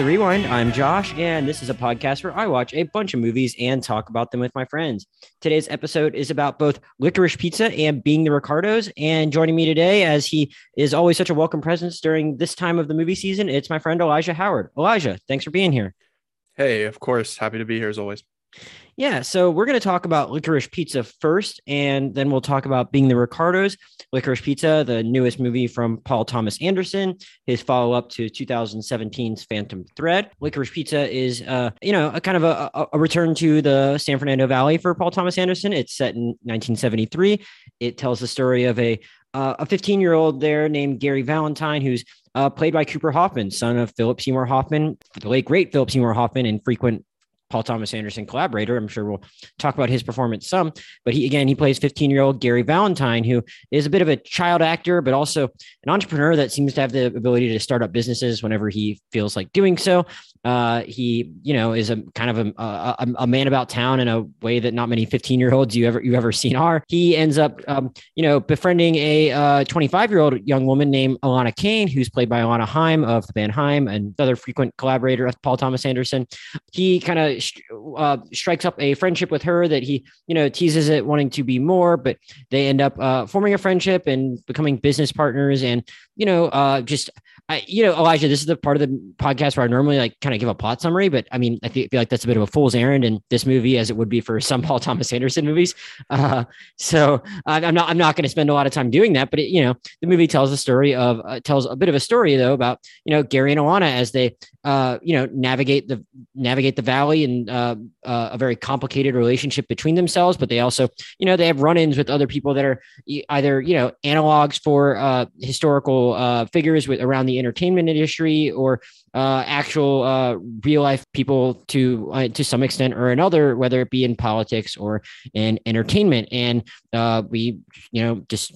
The Rewind. I'm Josh, and this is a podcast where I watch a bunch of movies and talk about them with my friends. Today's episode is about both licorice pizza and being the Ricardos. And joining me today, as he is always such a welcome presence during this time of the movie season, it's my friend Elijah Howard. Elijah, thanks for being here. Hey, of course. Happy to be here as always. Yeah, so we're going to talk about Licorice Pizza first, and then we'll talk about Being the Ricardos. Licorice Pizza, the newest movie from Paul Thomas Anderson, his follow up to 2017's Phantom Thread. Licorice Pizza is, uh, you know, a kind of a, a return to the San Fernando Valley for Paul Thomas Anderson. It's set in 1973. It tells the story of a uh, a 15 year old there named Gary Valentine, who's uh, played by Cooper Hoffman, son of Philip Seymour Hoffman, the late great Philip Seymour Hoffman, and frequent Paul Thomas Anderson collaborator. I'm sure we'll talk about his performance some, but he again he plays 15 year old Gary Valentine, who is a bit of a child actor, but also an entrepreneur that seems to have the ability to start up businesses whenever he feels like doing so. Uh, he, you know, is a kind of a, a, a, man about town in a way that not many 15 year olds you ever you ever seen are. He ends up, um, you know, befriending a 25 uh, year old young woman named Alana Kane, who's played by Alana Haim of the band Haim and other frequent collaborator of Paul Thomas Anderson. He kind of uh, strikes up a friendship with her that he, you know, teases it wanting to be more, but they end up uh, forming a friendship and becoming business partners. And you know, uh, just I, you know, Elijah, this is the part of the podcast where I normally like kind of give a plot summary, but I mean, I feel, like that's a bit of a fool's errand in this movie, as it would be for some Paul Thomas Anderson movies. Uh, so I'm not, I'm not going to spend a lot of time doing that, but it, you know, the movie tells a story of, uh, tells a bit of a story though about, you know, Gary and Alana as they, uh, you know, navigate the, navigate the valley and uh, uh, a very complicated relationship between themselves, but they also, you know, they have run-ins with other people that are either, you know, analogs for uh, historical uh, figures with around the entertainment industry or actual real life people to to some extent or another, whether it be in politics or in entertainment. And we, you know, just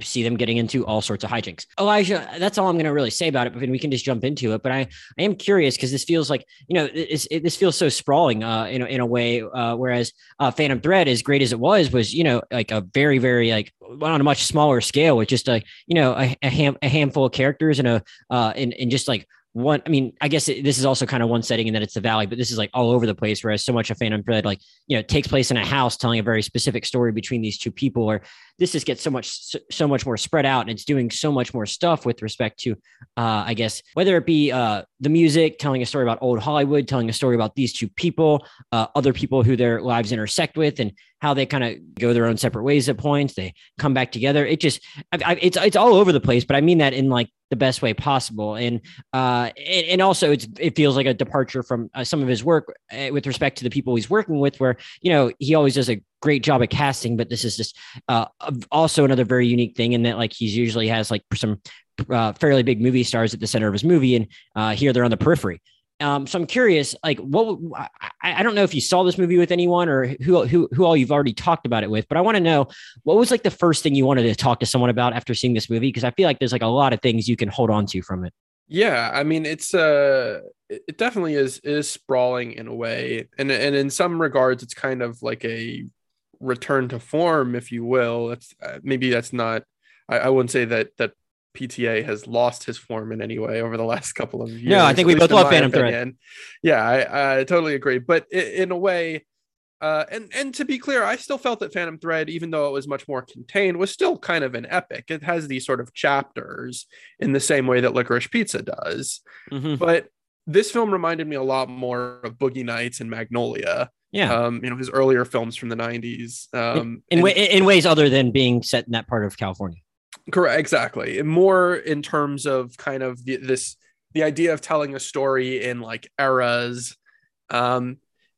see them getting into all sorts of hijinks. Elijah, that's all I'm going to really say about it, but we can just jump into it. But I, I am curious because this feels like, you know, it, this feels so sprawling uh, in, in a way, uh, whereas uh, Phantom Thread, as great as it was, was, you know, like a very, very like on a much smaller scale with just a, you know, a, a, ham, a handful of characters and a, uh, and, and just like one i mean i guess it, this is also kind of one setting and that it's the valley but this is like all over the place whereas so much of phantom thread like you know takes place in a house telling a very specific story between these two people or this just gets so much so, so much more spread out and it's doing so much more stuff with respect to uh i guess whether it be uh the music telling a story about old hollywood telling a story about these two people uh other people who their lives intersect with and how they kind of go their own separate ways at points. They come back together. It just, I, I, it's it's all over the place, but I mean that in like the best way possible. And uh, and, and also it's it feels like a departure from uh, some of his work uh, with respect to the people he's working with, where you know he always does a great job at casting, but this is just uh, also another very unique thing in that like he's usually has like some uh, fairly big movie stars at the center of his movie, and uh, here they're on the periphery. Um, so I'm curious, like, what I, I, don't know if you saw this movie with anyone or who who who all you've already talked about it with, but I want to know what was like the first thing you wanted to talk to someone about after seeing this movie because I feel like there's like a lot of things you can hold on to from it. Yeah, I mean, it's uh, it definitely is is sprawling in a way, and and in some regards, it's kind of like a return to form, if you will. That's uh, maybe that's not. I, I wouldn't say that that PTA has lost his form in any way over the last couple of years. No, I think we both love Phantom Thread. Yeah, I, I, totally agree. But in a way, uh, and and to be clear, I still felt that Phantom Thread, even though it was much more contained, was still kind of an epic. It has these sort of chapters in the same way that Licorice Pizza does. Mm-hmm. But this film reminded me a lot more of Boogie Nights and Magnolia. Yeah, um, you know his earlier films from the '90s. Um, in, in, and, in ways other than being set in that part of California. Correct, exactly. More in terms of kind of the, this the idea of telling a story in like eras, um,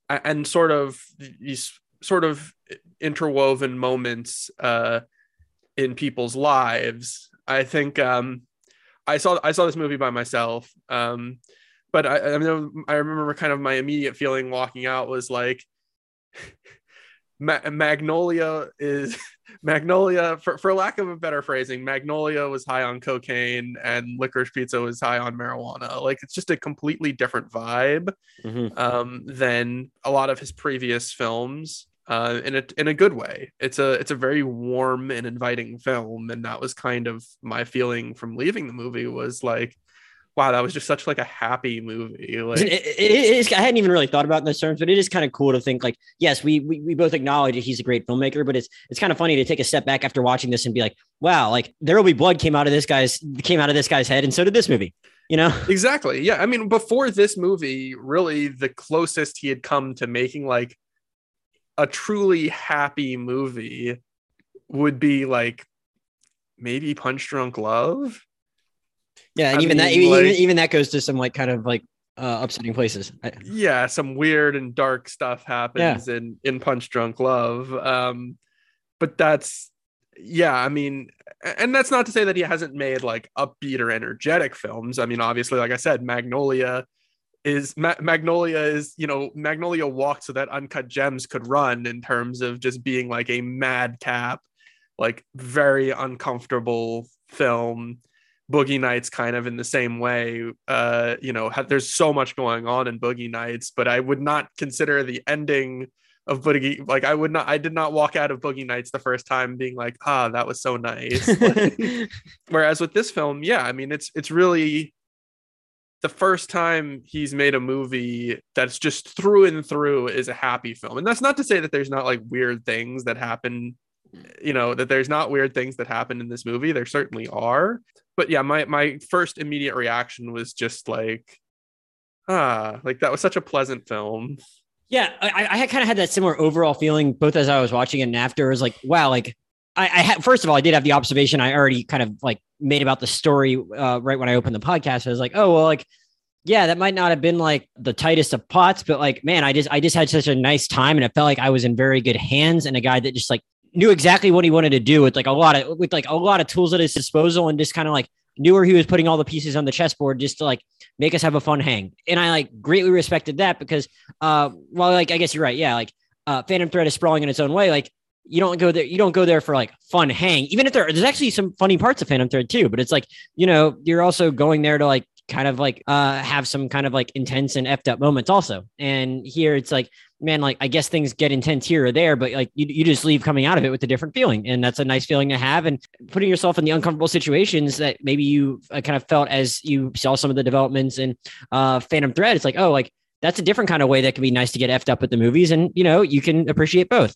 and sort of these sort of interwoven moments uh, in people's lives. I think um, I saw I saw this movie by myself, um, but I, I, I remember kind of my immediate feeling walking out was like Ma- Magnolia is Magnolia, for, for lack of a better phrasing, Magnolia was high on cocaine and Licorice Pizza was high on marijuana. Like it's just a completely different vibe mm-hmm. um, than a lot of his previous films. Uh, in a in a good way. It's a it's a very warm and inviting film, and that was kind of my feeling from leaving the movie. Was like, wow, that was just such like a happy movie. Like, it, it, it is. I hadn't even really thought about in those terms, but it is kind of cool to think like, yes, we, we we both acknowledge that he's a great filmmaker, but it's it's kind of funny to take a step back after watching this and be like, wow, like there will be blood came out of this guy's came out of this guy's head, and so did this movie. You know exactly. Yeah, I mean, before this movie, really the closest he had come to making like a truly happy movie would be like maybe Punch Drunk Love. Yeah, and I even that mean, even, like- even that goes to some like kind of like uh, upsetting places. I- yeah some weird and dark stuff happens in in punch drunk love um but that's yeah i mean and that's not to say that he hasn't made like upbeat or energetic films. I mean obviously like i said magnolia is Ma- magnolia is you know magnolia walked so that uncut gems could run in terms of just being like a madcap like very uncomfortable film Boogie Nights kind of in the same way. Uh, you know, there's so much going on in Boogie Nights, but I would not consider the ending of Boogie like I would not I did not walk out of Boogie Nights the first time being like, ah, that was so nice. Like, whereas with this film, yeah, I mean it's it's really the first time he's made a movie that's just through and through is a happy film. And that's not to say that there's not like weird things that happen you know that there's not weird things that happen in this movie there certainly are but yeah my my first immediate reaction was just like ah like that was such a pleasant film Yeah, I, I kind of had that similar overall feeling both as I was watching it and after. It was like, wow, like I, I had first of all, I did have the observation I already kind of like made about the story uh, right when I opened the podcast. I was like, oh well, like yeah, that might not have been like the tightest of pots, but like man, I just I just had such a nice time, and it felt like I was in very good hands, and a guy that just like knew exactly what he wanted to do with like a lot of with like a lot of tools at his disposal, and just kind of like knew where he was putting all the pieces on the chessboard just to like make us have a fun hang. And I like greatly respected that because uh well like I guess you're right. Yeah, like uh Phantom Thread is sprawling in its own way. Like you don't go there, you don't go there for like fun hang, even if there there's actually some funny parts of Phantom Thread too, but it's like, you know, you're also going there to like kind of like uh have some kind of like intense and effed up moments also. And here it's like, man, like I guess things get intense here or there, but like you, you just leave coming out of it with a different feeling. And that's a nice feeling to have. And putting yourself in the uncomfortable situations that maybe you uh, kind of felt as you saw some of the developments in uh Phantom Thread. It's like, oh, like that's a different kind of way that can be nice to get effed up at the movies. And you know, you can appreciate both.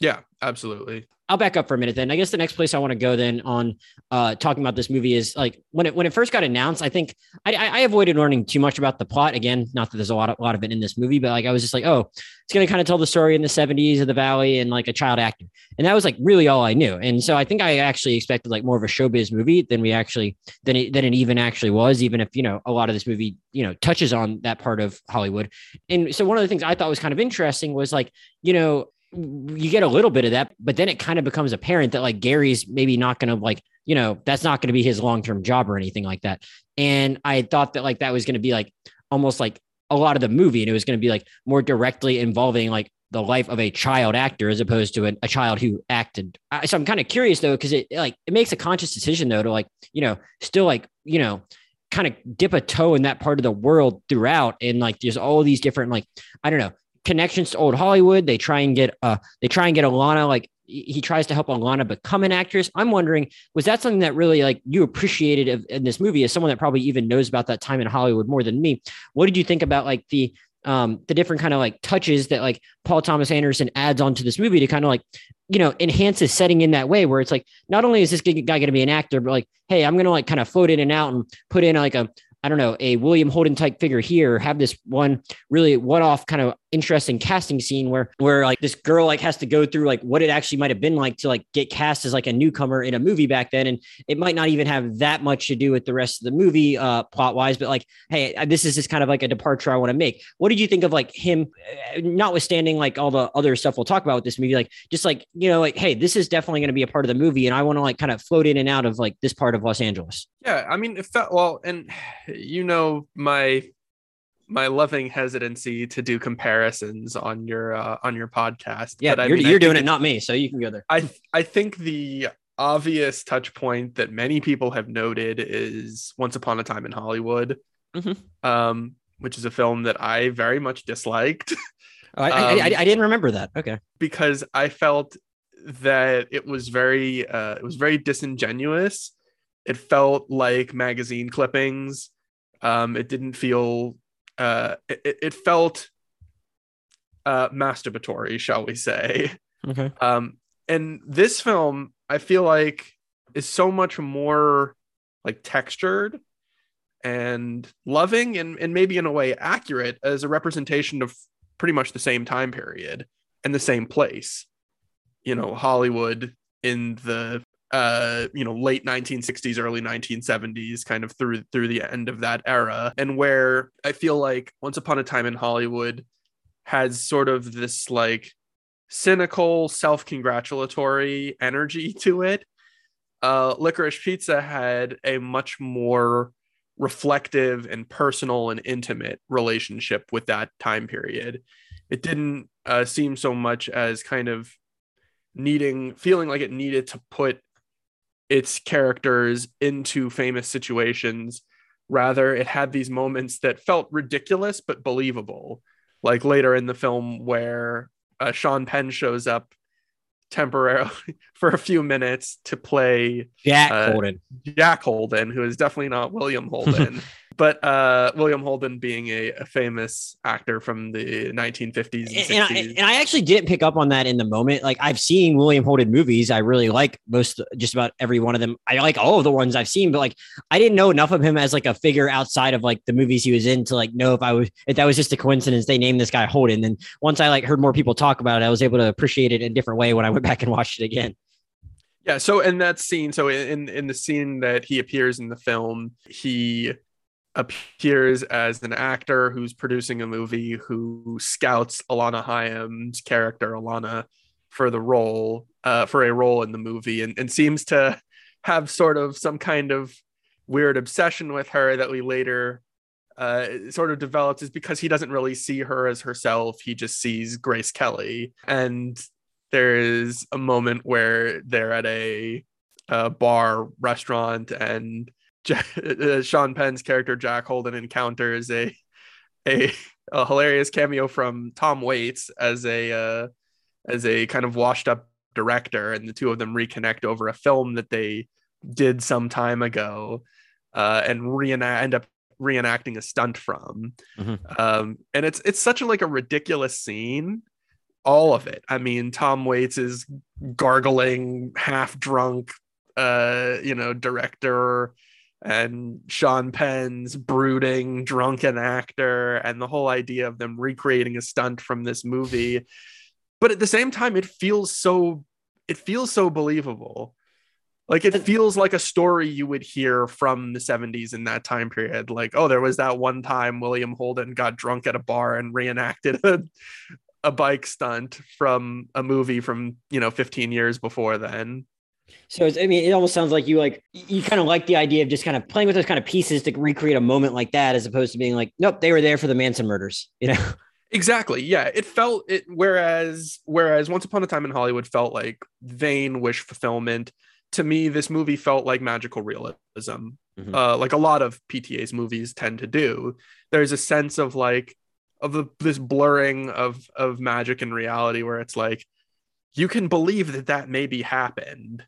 yeah absolutely I'll back up for a minute then. I guess the next place I want to go then on uh, talking about this movie is like when it when it first got announced. I think I, I avoided learning too much about the plot. Again, not that there's a lot of, a lot of it in this movie, but like I was just like, oh, it's going to kind of tell the story in the 70s of the Valley and like a child actor, and that was like really all I knew. And so I think I actually expected like more of a showbiz movie than we actually than it than it even actually was. Even if you know a lot of this movie you know touches on that part of Hollywood, and so one of the things I thought was kind of interesting was like you know you get a little bit of that, but then it kind of becomes apparent that like Gary's maybe not going to like, you know, that's not going to be his long term job or anything like that. And I thought that like that was going to be like almost like a lot of the movie, and it was going to be like more directly involving like the life of a child actor as opposed to a, a child who acted. I, so I'm kind of curious though, because it like it makes a conscious decision though to like, you know, still like, you know, kind of dip a toe in that part of the world throughout. And like there's all these different like, I don't know, connections to old Hollywood. They try and get uh they try and get Alana like he tries to help Alana become an actress. I'm wondering, was that something that really like you appreciated of, in this movie as someone that probably even knows about that time in Hollywood more than me? What did you think about like the um the different kind of like touches that like Paul Thomas Anderson adds onto this movie to kind of like you know enhance his setting in that way where it's like not only is this guy going to be an actor but like hey I'm going to like kind of float in and out and put in like a I don't know, a William Holden type figure here, have this one really one off kind of interesting casting scene where where like this girl like has to go through like what it actually might have been like to like get cast as like a newcomer in a movie back then and it might not even have that much to do with the rest of the movie uh plot wise but like hey this is just kind of like a departure I want to make. What did you think of like him uh, notwithstanding like all the other stuff we'll talk about with this movie like just like you know like hey this is definitely going to be a part of the movie and I want to like kind of float in and out of like this part of Los Angeles. yeah i mean it felt well and you know my my loving hesitancy to do comparisons on your uh, on your podcast Yeah, but you're, mean, you're doing it, not me, so you can go there. I I think the obvious touch point that many people have noted is Once Upon a Time in Hollywood, Mhm. um, which is a film that I very much disliked I, I, I, Um, I didn't remember that. Okay. because I felt that it was very uh, it was very disingenuous It felt like magazine clippings. Um, it didn't feel. Uh, it, it felt uh, masturbatory, shall we say? Okay. Um, and this film, I feel like, is so much more like textured and loving and, and maybe in a way accurate as a representation of pretty much the same time period and the same place. You know, Hollywood in the uh, you know, late 1960s, early 1970s, kind of through through the end of that era, and where I feel like Once Upon a Time in Hollywood has sort of this like cynical, self-congratulatory energy to it. Uh, Licorice Pizza had a much more reflective and personal and intimate relationship with that time period. It didn't uh, seem so much as kind of needing, feeling like it needed to put its characters into famous situations. Rather, it had these moments that felt ridiculous but believable. Like later in the film, where uh, Sean Penn shows up temporarily for a few minutes to play Jack uh, Holden. Jack Holden, who is definitely not William Holden but uh, William Holden being a, a, famous actor from the 1950s and, and, I, and, I, actually didn't pick up on that in the moment. Like I've seen William Holden movies. I really like most, just about every one of them. I like all of the ones I've seen, but like I didn't know enough of him as like a figure outside of like the movies he was in to like know if I was if that was just a coincidence they named this guy Holden. And once I like heard more people talk about it, I was able to appreciate it in a different way when I went back and watched it again. Yeah, so in that scene, so in in the scene that he appears in the film, he appears as an actor who's producing a movie who scouts Alana Haim's character Alana for the role uh, for a role in the movie and, and seems to have sort of some kind of weird obsession with her that we later uh, sort of develops is because he doesn't really see her as herself. He just sees Grace Kelly. And there is a moment where they're at a, a bar restaurant and uh, Sean Penn's character Jack Holden encounters a a, a hilarious cameo from Tom Waits as a uh, as a kind of washed up director, and the two of them reconnect over a film that they did some time ago, uh, and reenact end up reenacting a stunt from. Mm-hmm. Um, and it's it's such a like a ridiculous scene. All of it. I mean, Tom Waits is gargling, half drunk, uh, you know, director and Sean Penn's brooding, drunken actor, and the whole idea of them recreating a stunt from this movie. But at the same time, it feels so it feels so believable. Like it feels like a story you would hear from the 70s in that time period. Like, oh, there was that one time William Holden got drunk at a bar and reenacted a, a bike stunt from a movie from, you know, 15 years before then. So I mean, it almost sounds like you like you kind of like the idea of just kind of playing with those kind of pieces to recreate a moment like that, as opposed to being like, nope, they were there for the Manson murders, you know? Exactly. Yeah, it felt it. Whereas, whereas Once Upon a Time in Hollywood felt like vain wish fulfillment. To me, this movie felt like magical realism, mm-hmm. uh, like a lot of PTA's movies tend to do. There's a sense of like of the, this blurring of of magic and reality, where it's like you can believe that that maybe happened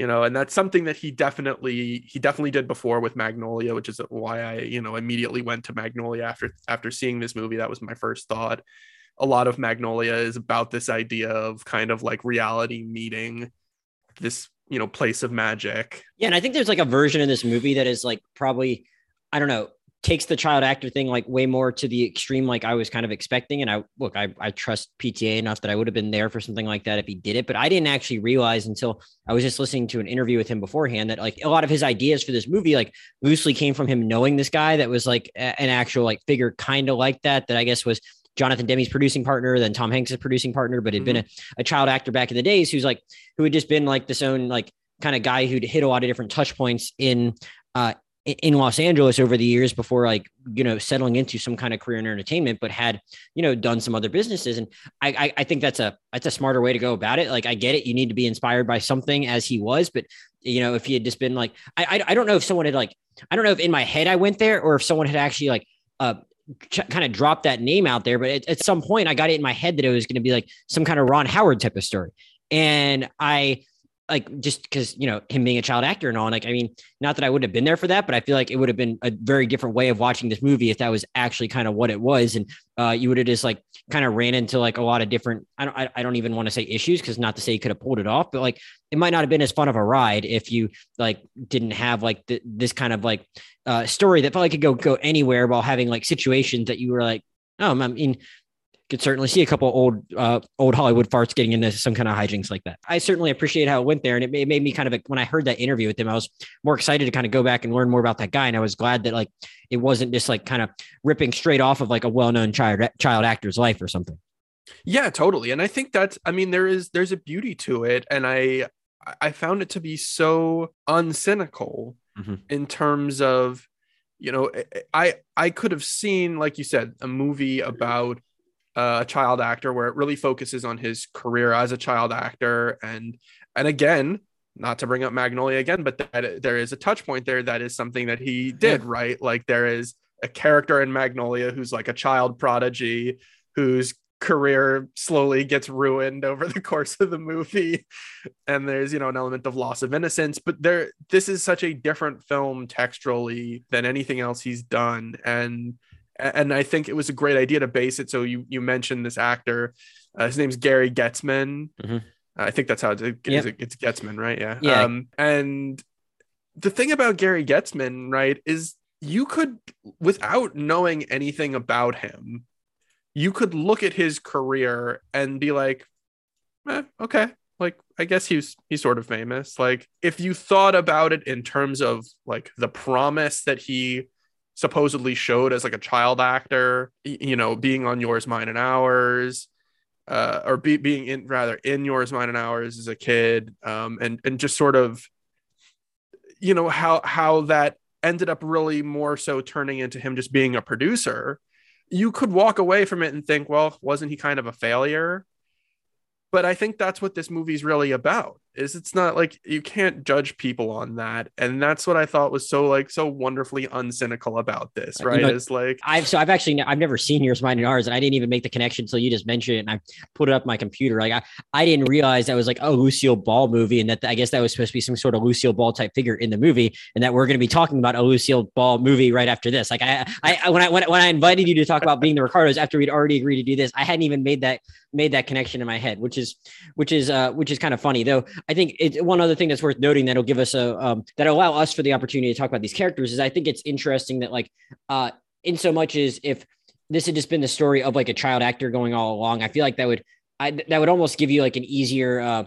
you know and that's something that he definitely he definitely did before with magnolia which is why i you know immediately went to magnolia after after seeing this movie. That was my first thought. A lot of magnolia is about this idea of kind of like reality meeting this you know place of magic. Yeah and i think there's like a version in this movie that is like probably i don't know takes the child actor thing like way more to the extreme like I was kind of expecting. And I look, I, I trust PTA enough that I would have been there for something like that if he did it. But I didn't actually realize until I was just listening to an interview with him beforehand that like a lot of his ideas for this movie like loosely came from him knowing this guy that was like a, an actual like figure kind of like that, that I guess was Jonathan Demme's producing partner, then Tom Hanks' producing partner, but had mm-hmm. been a, a child actor back in the days who's like who had just been like this own like kind of guy who'd hit a lot of different touch points in uh, in Los Angeles over the years before like you know settling into some kind of career in entertainment, but had you know done some other businesses, and I, I I, think that's a that's a smarter way to go about it. Like I get it, you need to be inspired by something as he was, but you know if he had just been like I I, don't know if someone had like I don't know if in my head I went there or if someone had actually like uh kind of dropped that name out there, but at, at some point I got it in my head that it was going to be like some kind of Ron Howard type of story, and I like just because you know him being a child actor and all. Like, I mean, not that I would have been there for that, but I feel like it would have been a very different way of watching this movie if that was actually kind of what it was, and uh, you would have just like kind of ran into like a lot of different. I don't. I, don't even want to say issues because not to say you could have pulled it off, but like it might not have been as fun of a ride if you like didn't have like the, this kind of like uh, story that felt like could go go anywhere while having like situations that you were like, oh, I mean, could certainly see a couple old uh, old Hollywood farts getting into some kind of hijinks like that. I certainly appreciate how it went there, and it made, it made me kind of when I heard that interview with him, I was more excited to kind of go back and learn more about that guy, and I was glad that like it wasn't just like kind of ripping straight off of like a well known child child actor's life or something. Yeah, totally, and I think that's I mean there is there's a beauty to it, and I I found it to be so uncynical mm-hmm. in terms of you know I I could have seen like you said a movie about a child actor where it really focuses on his career as a child actor. And and again not to bring up magnolia again but that there is a touch point there that is something that he did right? Like there is a character in magnolia who's like a child prodigy whose career slowly gets ruined over the course of the movie. And there's you know an element of loss of innocence but there this is such a different film texturally than anything else he's done. And and I think it was a great idea to base it. So you you mentioned this actor, uh, his name's Gary Goetzman. Mm-hmm. I think that's how it, yep. it's Goetzman, right? Yeah. Yeah. Um, and the thing about Gary Goetzman, right, is you could, without knowing anything about him, you could look at his career and be like, eh, okay, like I guess he's he's sort of famous. Like if you thought about it in terms of like the promise that he supposedly showed as like a child actor, you know, being on Yours, Mine, and Ours, uh, or be, being in rather in Yours, Mine, and Ours as a kid, um, and and just sort of, you know, how how that ended up really more so turning into him just being a producer. You could walk away from it and think, well, wasn't he kind of a failure? But I think that's what this movie's really about is it's not like you can't judge people on that and that's what i thought was so like so wonderfully uncynical about this right you know, is like i've so i've actually i've never seen yours mine and ours and i didn't even make the connection until you just mentioned it and i put it up my computer. Like i, I didn't realize that was like a lucille ball movie and that i guess that was supposed to be some sort of lucille ball type figure in the movie and that we're going to be talking about a lucille ball movie right after this. Like i i when i when, when i invited you to talk about being the ricardos after we'd already agreed to do this i hadn't even made that made that connection in my head which is which is uh which is kind of funny though I think it's one other thing that's worth noting that'll give us a um, that'll allow us for the opportunity to talk about these characters is I think it's interesting that like uh in so much as if this had just been the story of like a child actor going all along, I feel like that would I that would almost give you like an easier uh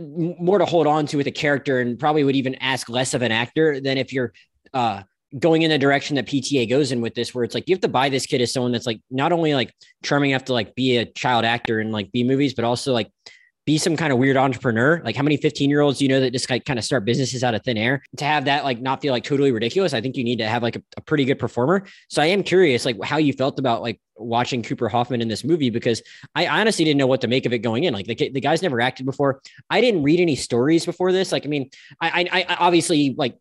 more to hold on to with a character and probably would even ask less of an actor than if you're uh going in the direction that PTA goes in with this, where it's like you have to buy this kid as someone that's like not only like charming enough to like be a child actor in like B movies, but also like be some kind of weird entrepreneur. Like how many 15 year olds do you know that just like kind of start businesses out of thin air to have that like not feel like totally ridiculous. I think you need to have like a, a, pretty good performer. So I am curious like how you felt about like watching Cooper Hoffman in this movie because I honestly didn't know what to make of it going in. Like the, the guy's never acted before. I didn't read any stories before this. Like, I mean, I, I, I obviously like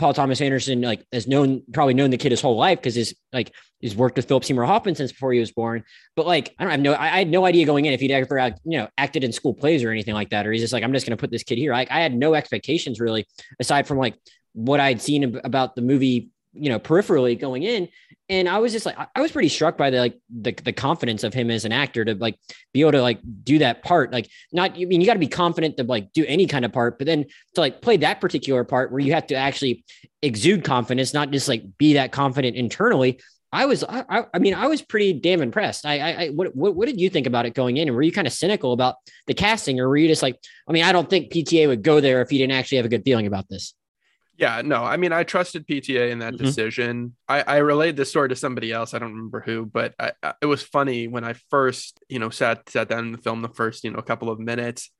Paul Thomas Anderson like has known probably known the kid his whole life because his like he's worked with Philip Seymour Hoffman since before he was born. But like I don't have no I, I had no idea going in if he'd ever you know acted in school plays or anything like that, or he's just like I'm just gonna put this kid here. Like I had no expectations really aside from like what I'd seen about the movie you know, peripherally going in. And I was just like, I was pretty struck by the like the, the confidence of him as an actor to like be able to like do that part. Like, not, I mean, you got to be confident to like do any kind of part, but then to like play that particular part where you have to actually exude confidence, not just like be that confident internally. I was, I, I mean, I was pretty damn impressed. I, I, what, what, what did you think about it going in? And were you kind of cynical about the casting, or were you just like, I mean, I don't think PTA would go there if you didn't actually have a good feeling about this. Yeah, no, I mean, I trusted PTA in that mm-hmm. decision. I, I relayed this story to somebody else. I don't remember who, but I, I, it was funny when I first, you know, sat sat down in the film the first, you know, couple of minutes.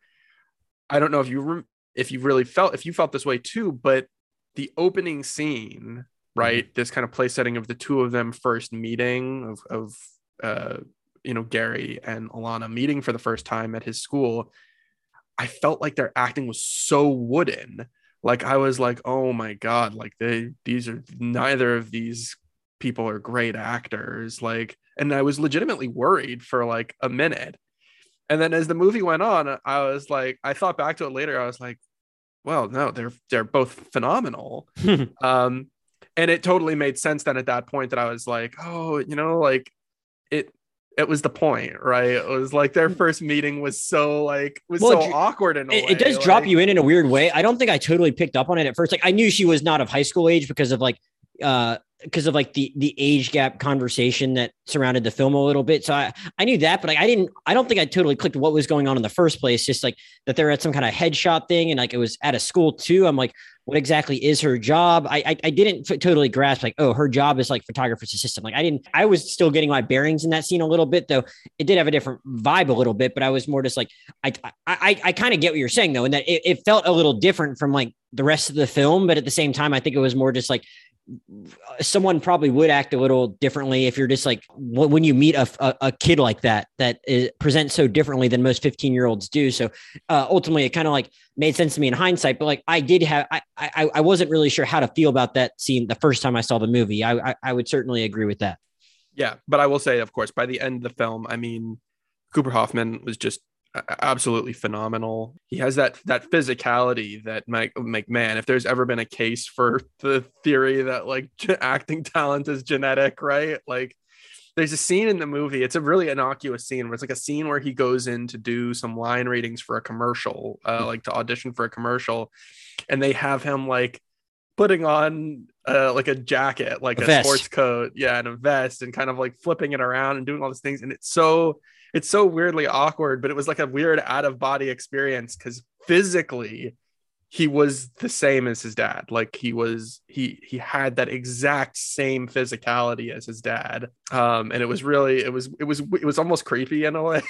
I don't know if you re- if you really felt if you felt this way too, but the opening scene, right? Mm-hmm. This kind of place setting of the two of them first meeting of of uh, you know Gary and Alana meeting for the first time at his school. I felt like their acting was so wooden like I was like, oh my god, like they these are neither of these people are great actors. Like, and I was legitimately worried for like a minute. And then as the movie went on, I was like, I thought back to it later. I was like, well, no, they're they're both phenomenal. um, and it totally made sense then at that point that I was like, oh, you know, like it it was the point, right? It was like their first meeting was so like was well, so awkward in it, it, does like, drop you in in a weird way. I don't think I totally picked up on it at first. Like I knew she was not of high school age because of like uh because of like the the age gap conversation that surrounded the film a little bit. So I I knew that, but like I didn't I don't think I totally clicked what was going on in the first place. Just like that they're at some kind of headshot thing and like it was at a school too. I'm like, what exactly is her job? I I, I didn't totally grasp like, oh, her job is like photographer's assistant. Like I didn't I was still getting my bearings in that scene a little bit, though it did have a different vibe a little bit, but I was more just like I I I, I kind of get what you're saying though, and that it, it felt a little different from like the rest of the film, but at the same time, I think it was more just like someone probably would act a little differently if you're just like when you meet a, a, a kid like that that is, presents so differently than most 15 year olds do. So uh, ultimately it kind of like made sense to me in hindsight but like i did have I, I i wasn't really sure how to feel about that scene the first time i saw the movie. I i, I would certainly agree with that. Yeah but i will say of course by the end of the film i mean cooper hoffman was just absolutely phenomenal. He has that that physicality that Mike McMahon. If there's ever been a case for the theory that like acting talent is genetic, right? Like there's a scene in the movie. It's a really innocuous scene where it's like a scene where he goes in to do some line readings for a commercial, uh, like to audition for a commercial, and they have him like putting on uh, like a jacket, like a, a sports coat, yeah, and a vest, and kind of like flipping it around and doing all these things, and it's so it's so weirdly awkward, but it was like a weird out of body experience because physically he was the same as his dad. Like he was he he had that exact same physicality as his dad. Um and it was really it was it was it was almost creepy in a way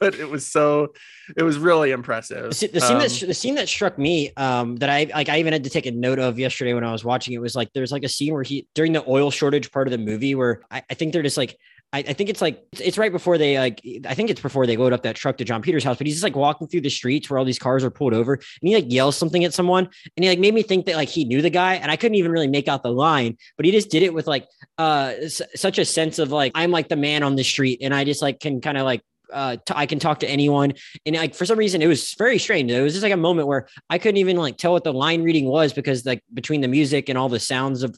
but it was so it was really impressive. The, scene um, that the scene that struck me um that i like i even had to take a note of yesterday when i was watching it was like there's like a scene where he during the oil shortage part of the movie where i, I think they're just like I, I, think it's like it's right before they like I think it's before they load up that truck to Jon Peters' house, but he's just like walking through the streets where all these cars are pulled over and he like yells something at someone and he like made me think that like he knew the guy and I couldn't even really make out the line, but he just did it with like uh s- such a sense of like I'm like the man on the street and I just like can kind of like uh, t- I can talk to anyone. And like for some reason, it was very strange. It was just like a moment where I couldn't even like tell what the line reading was because like between the music and all the sounds of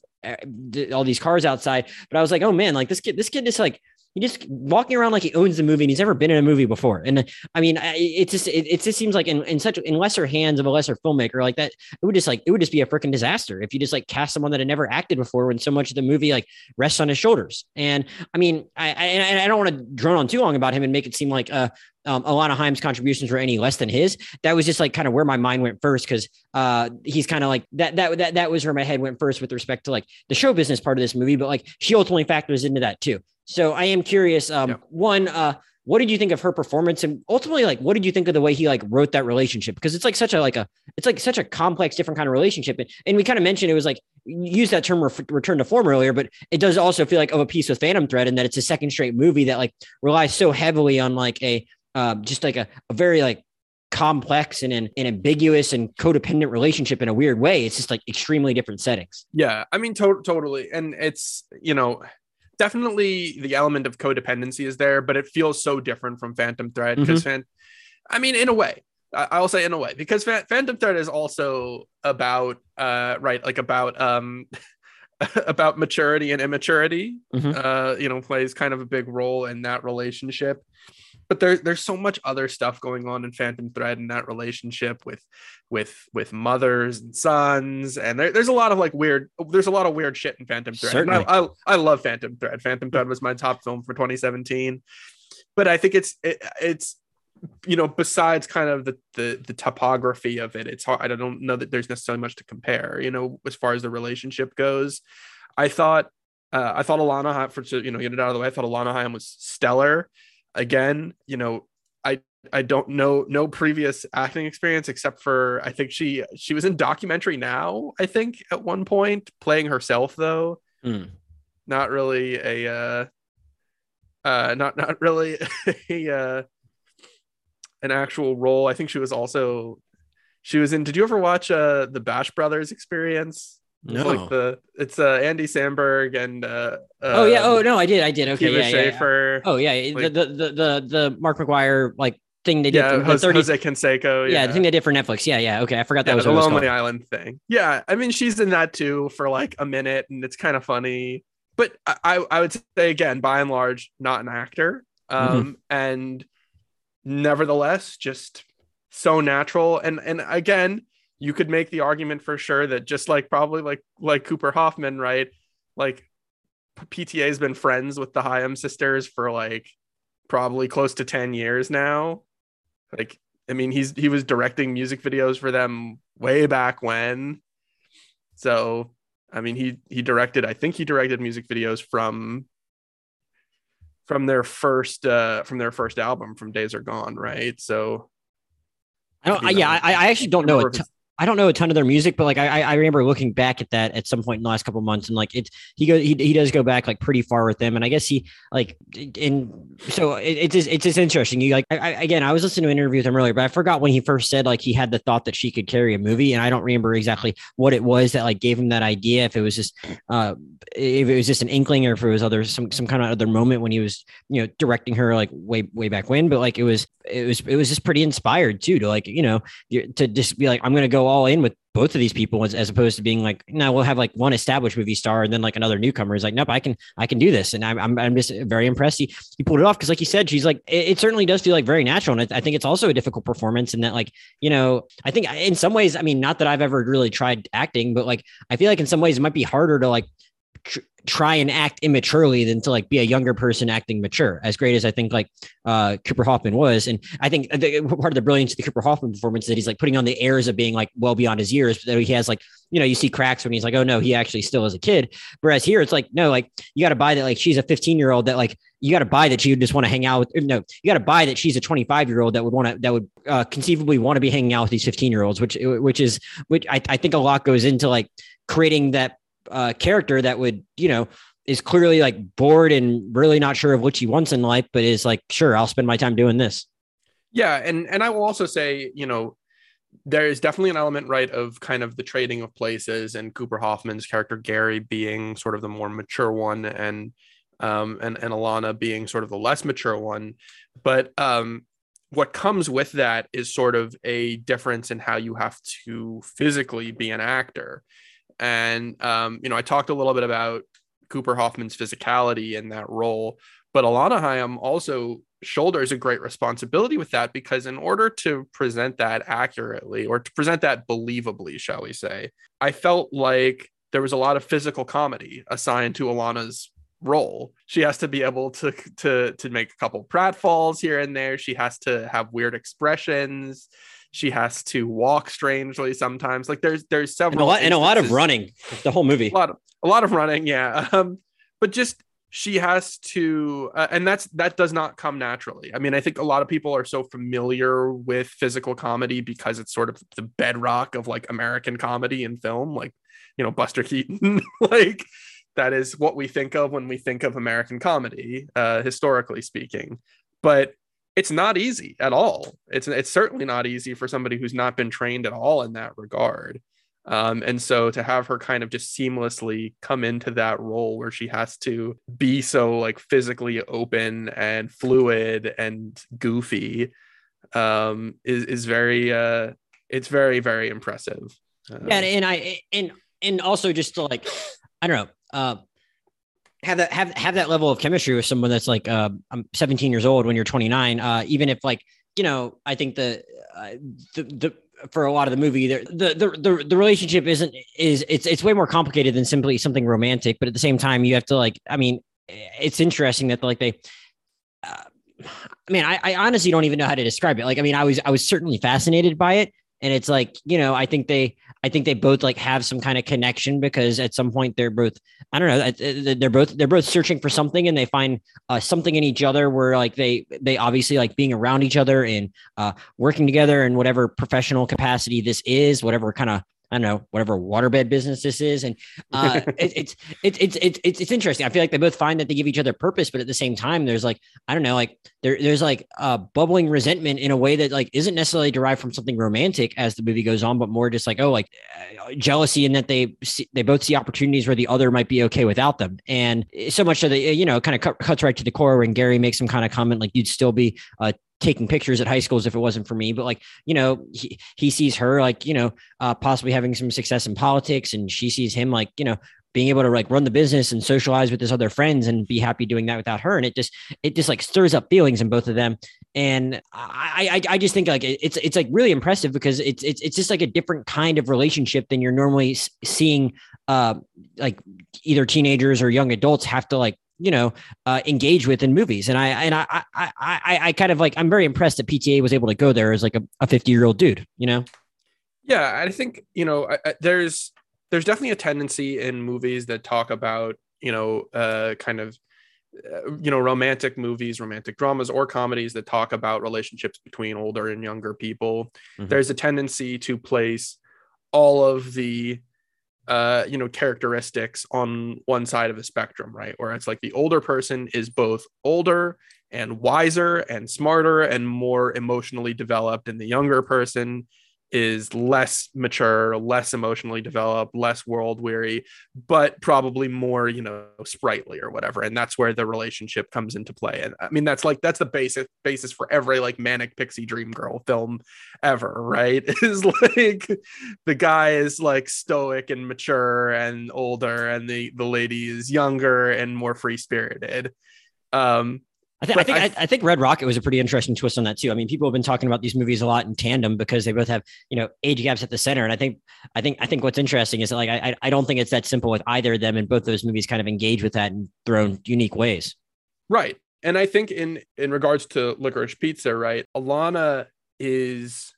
all these cars outside. But I was like, oh man, like this kid, this kid just like he just walking around like he owns the movie and he's never been in a movie before. And I mean, it just it, it just seems like in, in such in lesser hands of a lesser filmmaker like that, it would just like it would just be a freaking disaster if you just like cast someone that had never acted before when so much of the movie like rests on his shoulders. And I mean, I I, I don't want to drone on too long about him and make it seem like uh um, Alana Haim's contributions were any less than his. That was just like kind of where my mind went first because uh, he's kind of like that. That that that was where my head went first with respect to like the show business part of this movie. But like she ultimately factors into that too. So I am curious. Um, yeah. One, uh, what did you think of her performance, and ultimately, like, what did you think of the way he like wrote that relationship? Because it's like such a like a it's like such a complex, different kind of relationship. And, and we kind of mentioned it was like use that term return to form earlier, but it does also feel like of a piece with Phantom Thread, and that it's a second straight movie that like relies so heavily on like a uh, just like a, a very like complex and an, an, ambiguous and codependent relationship in a weird way. It's just like extremely different settings. Yeah, I mean, to- totally, and it's you know definitely the element of codependency is there, but it feels so different from Phantom Thread because mm-hmm. Fan- I mean, in a way, I- will say in a way because Phantom Thread is also about uh right like about um about maturity and immaturity. Mm-hmm. Uh, you know, plays kind of a big role in that relationship but there's there's so much other stuff going on in Phantom Thread and that relationship with with with mothers and sons, and there, there's a lot of like weird there's a lot of weird shit in Phantom Thread. I, I, I love Phantom Thread. Phantom Thread was my top film for 2017, but I think it's it, it's you know besides kind of the, the the topography of it, it's hard. I don't know that there's necessarily much to compare. You know, as far as the relationship goes, I thought. Uh, I thought Alana, for you know, get it out of the way. I thought Alana Haim was stellar again, you know, I I don't know no previous acting experience except for I think she she was in documentary now, I think at one point playing herself though. Mm. Not really a uh uh not not really a uh an actual role. I think she was also she was in did you ever watch uh the Bash Brothers experience? No. like the it's uh Andy Samberg and uh, oh yeah oh no I did I did okay yeah, yeah, yeah, Oh yeah the, the the the the Mark McGwire like thing they did. Yeah, for, Jose, 30, Jose Canseco. yeah. Yeah, the thing they did for Netflix. Yeah, yeah. Okay, I forgot that yeah, was the what it was Lonely called. Island thing. Yeah, I mean she's in that too for like a minute, and it's kind of funny. But I, I I would say again, by and large, not an actor. Mm-hmm. Um, and nevertheless, just so natural. And and again, you could make the argument for sure that just like probably like like Cooper Hoffman, right? Like PTA has been friends with the Haim sisters for like probably close to 10 years now. Like, I mean, he's he was directing music videos for them way back when. So, I mean, he he directed, I think he directed music videos from from their first uh from their first album from Days Are Gone, right? So I don't. you I, yeah, I, I actually don't know. remember A ton, it's- I don't know a ton of their music, but like I, I remember looking back at that at some point in the last couple months, and like it, he goes, he, he does go back like pretty far with them, and I guess he like in so it, it's just, it's just interesting. You like I, again, I was listening to an interview with him earlier, but I forgot when he first said like he had the thought that she could carry a movie, and I don't remember exactly what it was that like gave him that idea. If it was just uh, if it was just an inkling, or if it was other some some kind of other moment when he was you know directing her like way way back when, but like it was it was it was just pretty inspired too to like you know to just be like i'm going to all in with both of these people as, as opposed to being like no we'll have like one established movie star and then like another newcomer. Is like nope i can i can do this. And i'm, I'm, I'm just very impressed. He, he pulled it off because like you said she's like it, it certainly does feel like very natural. And I, I think it's also a difficult performance and that like you know i think in some ways i mean not that i've ever really tried acting but like i feel like in some ways it might be harder to like tr- try and act immaturely than to like be a younger person acting mature as great as i think like uh cooper hoffman was. And i think the, part of the brilliance of the cooper hoffman performance is that he's like putting on the airs of being like well beyond his years but that he has like you know you see cracks when he's like oh no he actually still is a kid. Whereas here it's like no like you got to buy that like she's a 15 year old that like you got to buy that she would just want to hang out with no you got to buy that she's a 25 year old that would want to that would uh, conceivably want to be hanging out with these 15 year olds which which is which I, I think a lot goes into like creating that uh, character that would, you know, is clearly like bored and really not sure of what she wants in life, but is like, sure, I'll spend my time doing this. Yeah, and and I will also say, you know, there is definitely an element, right, of kind of the trading of places, and Cooper Hoffman's character Gary being sort of the more mature one, and um, and and Alana being sort of the less mature one. But um, what comes with that is sort of a difference in how you have to physically be an actor. And um, you know, I talked a little bit about Cooper Hoffman's physicality in that role, but Alana Haim also shoulders a great responsibility with that because in order to present that accurately or to present that believably, shall we say, I felt like there was a lot of physical comedy assigned to Alana's role. She has to be able to to to make a couple pratfalls here and there. She has to have weird expressions. She has to walk strangely sometimes. Like there's there's And several a lot, and a lot of running the whole movie. a lot of a lot of running yeah. Um but just she has to uh, and that's that does not come naturally. I mean i think a lot of people are so familiar with physical comedy because it's sort of the bedrock of like american comedy and film like you know buster keaton. Like that is what we think of when we think of american comedy uh historically speaking. But it's not easy at all it's it's certainly not easy for somebody who's not been trained at all in that regard um, and so to have her kind of just seamlessly come into that role where she has to be so like physically open and fluid and goofy um, is is very uh, it's very very impressive. Uh, Yeah, and, and I and and also just to like, I don't know, uh, have that have have that level of chemistry with someone that's like, uh, I'm 17 years old when you're 29. Uh, even if like, you know, I think the uh, the the for a lot of the movie, the, the the the relationship isn't is it's it's way more complicated than simply something romantic. But at the same time, you have to like, I mean, it's interesting that like they. Uh, I mean, I, I honestly don't even know how to describe it. Like, I mean, I was I was certainly fascinated by it, and it's like you know, I think they I think they both like have some kind of connection because at some point they're both I don't know they're both they're both searching for something and they find uh, something in each other where like they they obviously like being around each other and uh, working together in whatever professional capacity this is whatever kind of I don't know whatever waterbed business this is, and uh, it, it's it's it's it's it's it's interesting. I feel like they both find that they give each other purpose, but at the same time, there's like I don't know, like there there's like uh, bubbling resentment in a way that like isn't necessarily derived from something romantic as the movie goes on, but more just like oh like uh, jealousy in that they see, they both see opportunities where the other might be okay without them, and so much so that you know kind of cut, cuts right to the core when Gary makes some kind of comment like you'd still be uh, taking pictures at high schools if it wasn't for me. But like, you know, he, he sees her like, you know, uh, possibly having some success in politics and she sees him like, you know, being able to like run the business and socialize with his other friends and be happy doing that without her. And it just, it just like stirs up feelings in both of them. And I, I, I just think like it's, it's like really impressive because it's, it's, it's just like a different kind of relationship than you're normally seeing, uh, like either teenagers or young adults have to like you know uh, engage with in movies. And i and I, I i i kind of like i'm very impressed that pta was able to go there as like a 50 year old dude you know? Yeah i think you know I, I, there's there's definitely a tendency in movies that talk about you know uh kind of uh, you know romantic movies romantic dramas or comedies that talk about relationships between older and younger people. Mm-hmm. there's a tendency to place all of the uh, you know, characteristics on one side of the spectrum, right? Where it's like the older person is both older and wiser and smarter and more emotionally developed, and the younger person is less mature, less emotionally developed, less world weary, but probably more, you know, sprightly or whatever. And that's where the relationship comes into play. And I mean, that's like that's the basic basis for every like manic pixie dream girl film ever, right? Is like the guy is like stoic and mature and older, and the the lady is younger and more free spirited. Um, I, th- I think I, I, think Red Rocket was a pretty interesting twist on that too. I mean, people have been talking about these movies a lot in tandem because they both have you know age gaps at the center. And I think I think I think what's interesting is that like I I don't think it's that simple with either of them, and both those movies kind of engage with that in their own unique ways. Right, and I think in in regards to Licorice Pizza, right, Alana is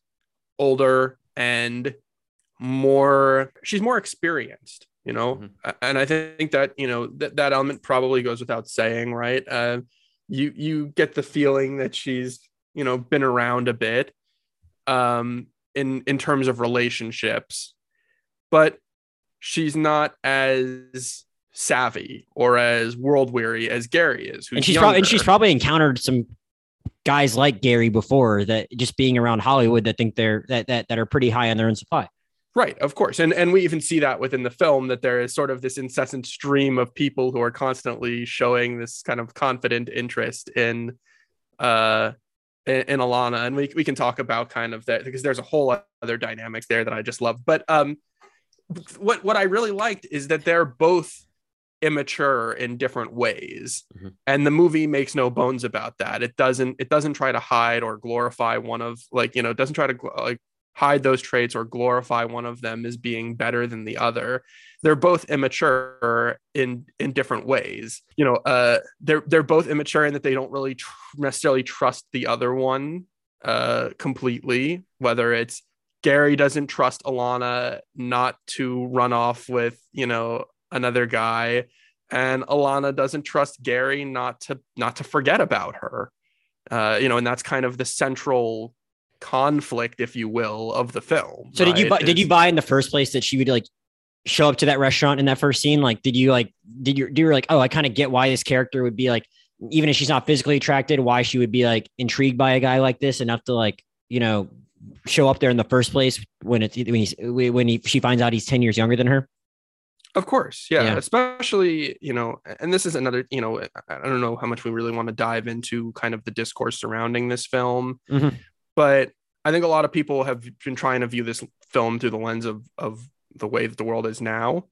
older and more. She's more experienced you know mm-hmm. and i think that you know that, that element probably goes without saying right uh, you you get the feeling that she's you know been around a bit um in in terms of relationships but she's not as savvy or as world weary as Gary is and she's probably and she's probably encountered some guys like Gary before that just being around Hollywood that think they're that that, that are pretty high on their own supply Right, of course. And and we even see that within the film that there is sort of this incessant stream of people who are constantly showing this kind of confident interest in uh in, in Alana. And we we can talk about kind of that because there's a whole other dynamics there that I just love. But um what what I really liked is that they're both immature in different ways mm-hmm. and the movie makes no bones about that it doesn't it doesn't try to hide or glorify one of like you know it doesn't try to like hide those traits or glorify one of them as being better than the other. They're both immature in in different ways. You know uh they're they're both immature in that they don't really tr- necessarily trust the other one uh completely whether it's Gary doesn't trust Alana not to run off with you know another guy and Alana doesn't trust Gary not to not to forget about her. Uh you know and that's kind of the central conflict, if you will, of the film. So right? did you buy, did you buy in the first place that she would like show up to that restaurant in that first scene? Like, did you like did you do you like oh I kind of get why this character would be like even if she's not physically attracted, why she would be like intrigued by a guy like this enough to like you know show up there in the first place when it's when he's when he she finds out he's ten years younger than her. Of course, yeah. yeah. Especially, you know, and this is another, you know, I don't know how much we really want to dive into kind of the discourse surrounding this film, mm-hmm. But I think a lot of people have been trying to view this film through the lens of of the way that the world is now.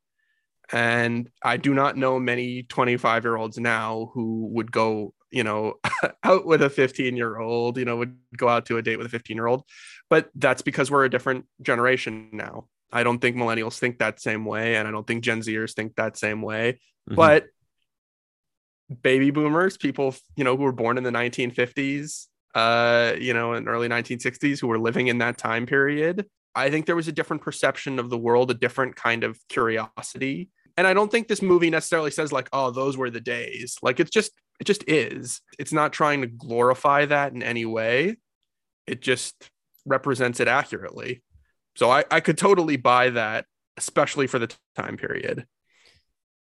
And I do not know many 25 year olds now who would go, you know, out with a 15 year old, you know, would go out to a date with a 15 year old. But that's because we're a different generation now. I don't think millennials think that same way. And I don't think Gen Zers think that same way. Mm-hmm. But baby boomers, people, you know, who were born in the 1950s, uh, you know, in early 1960s who were living in that time period. I think there was a different perception of the world, a different kind of curiosity. And I don't think this movie necessarily says like, oh, those were the days. Like it's just it just is. It's not trying to glorify that in any way. It just represents it accurately. So I, I could totally buy that, especially for the time period.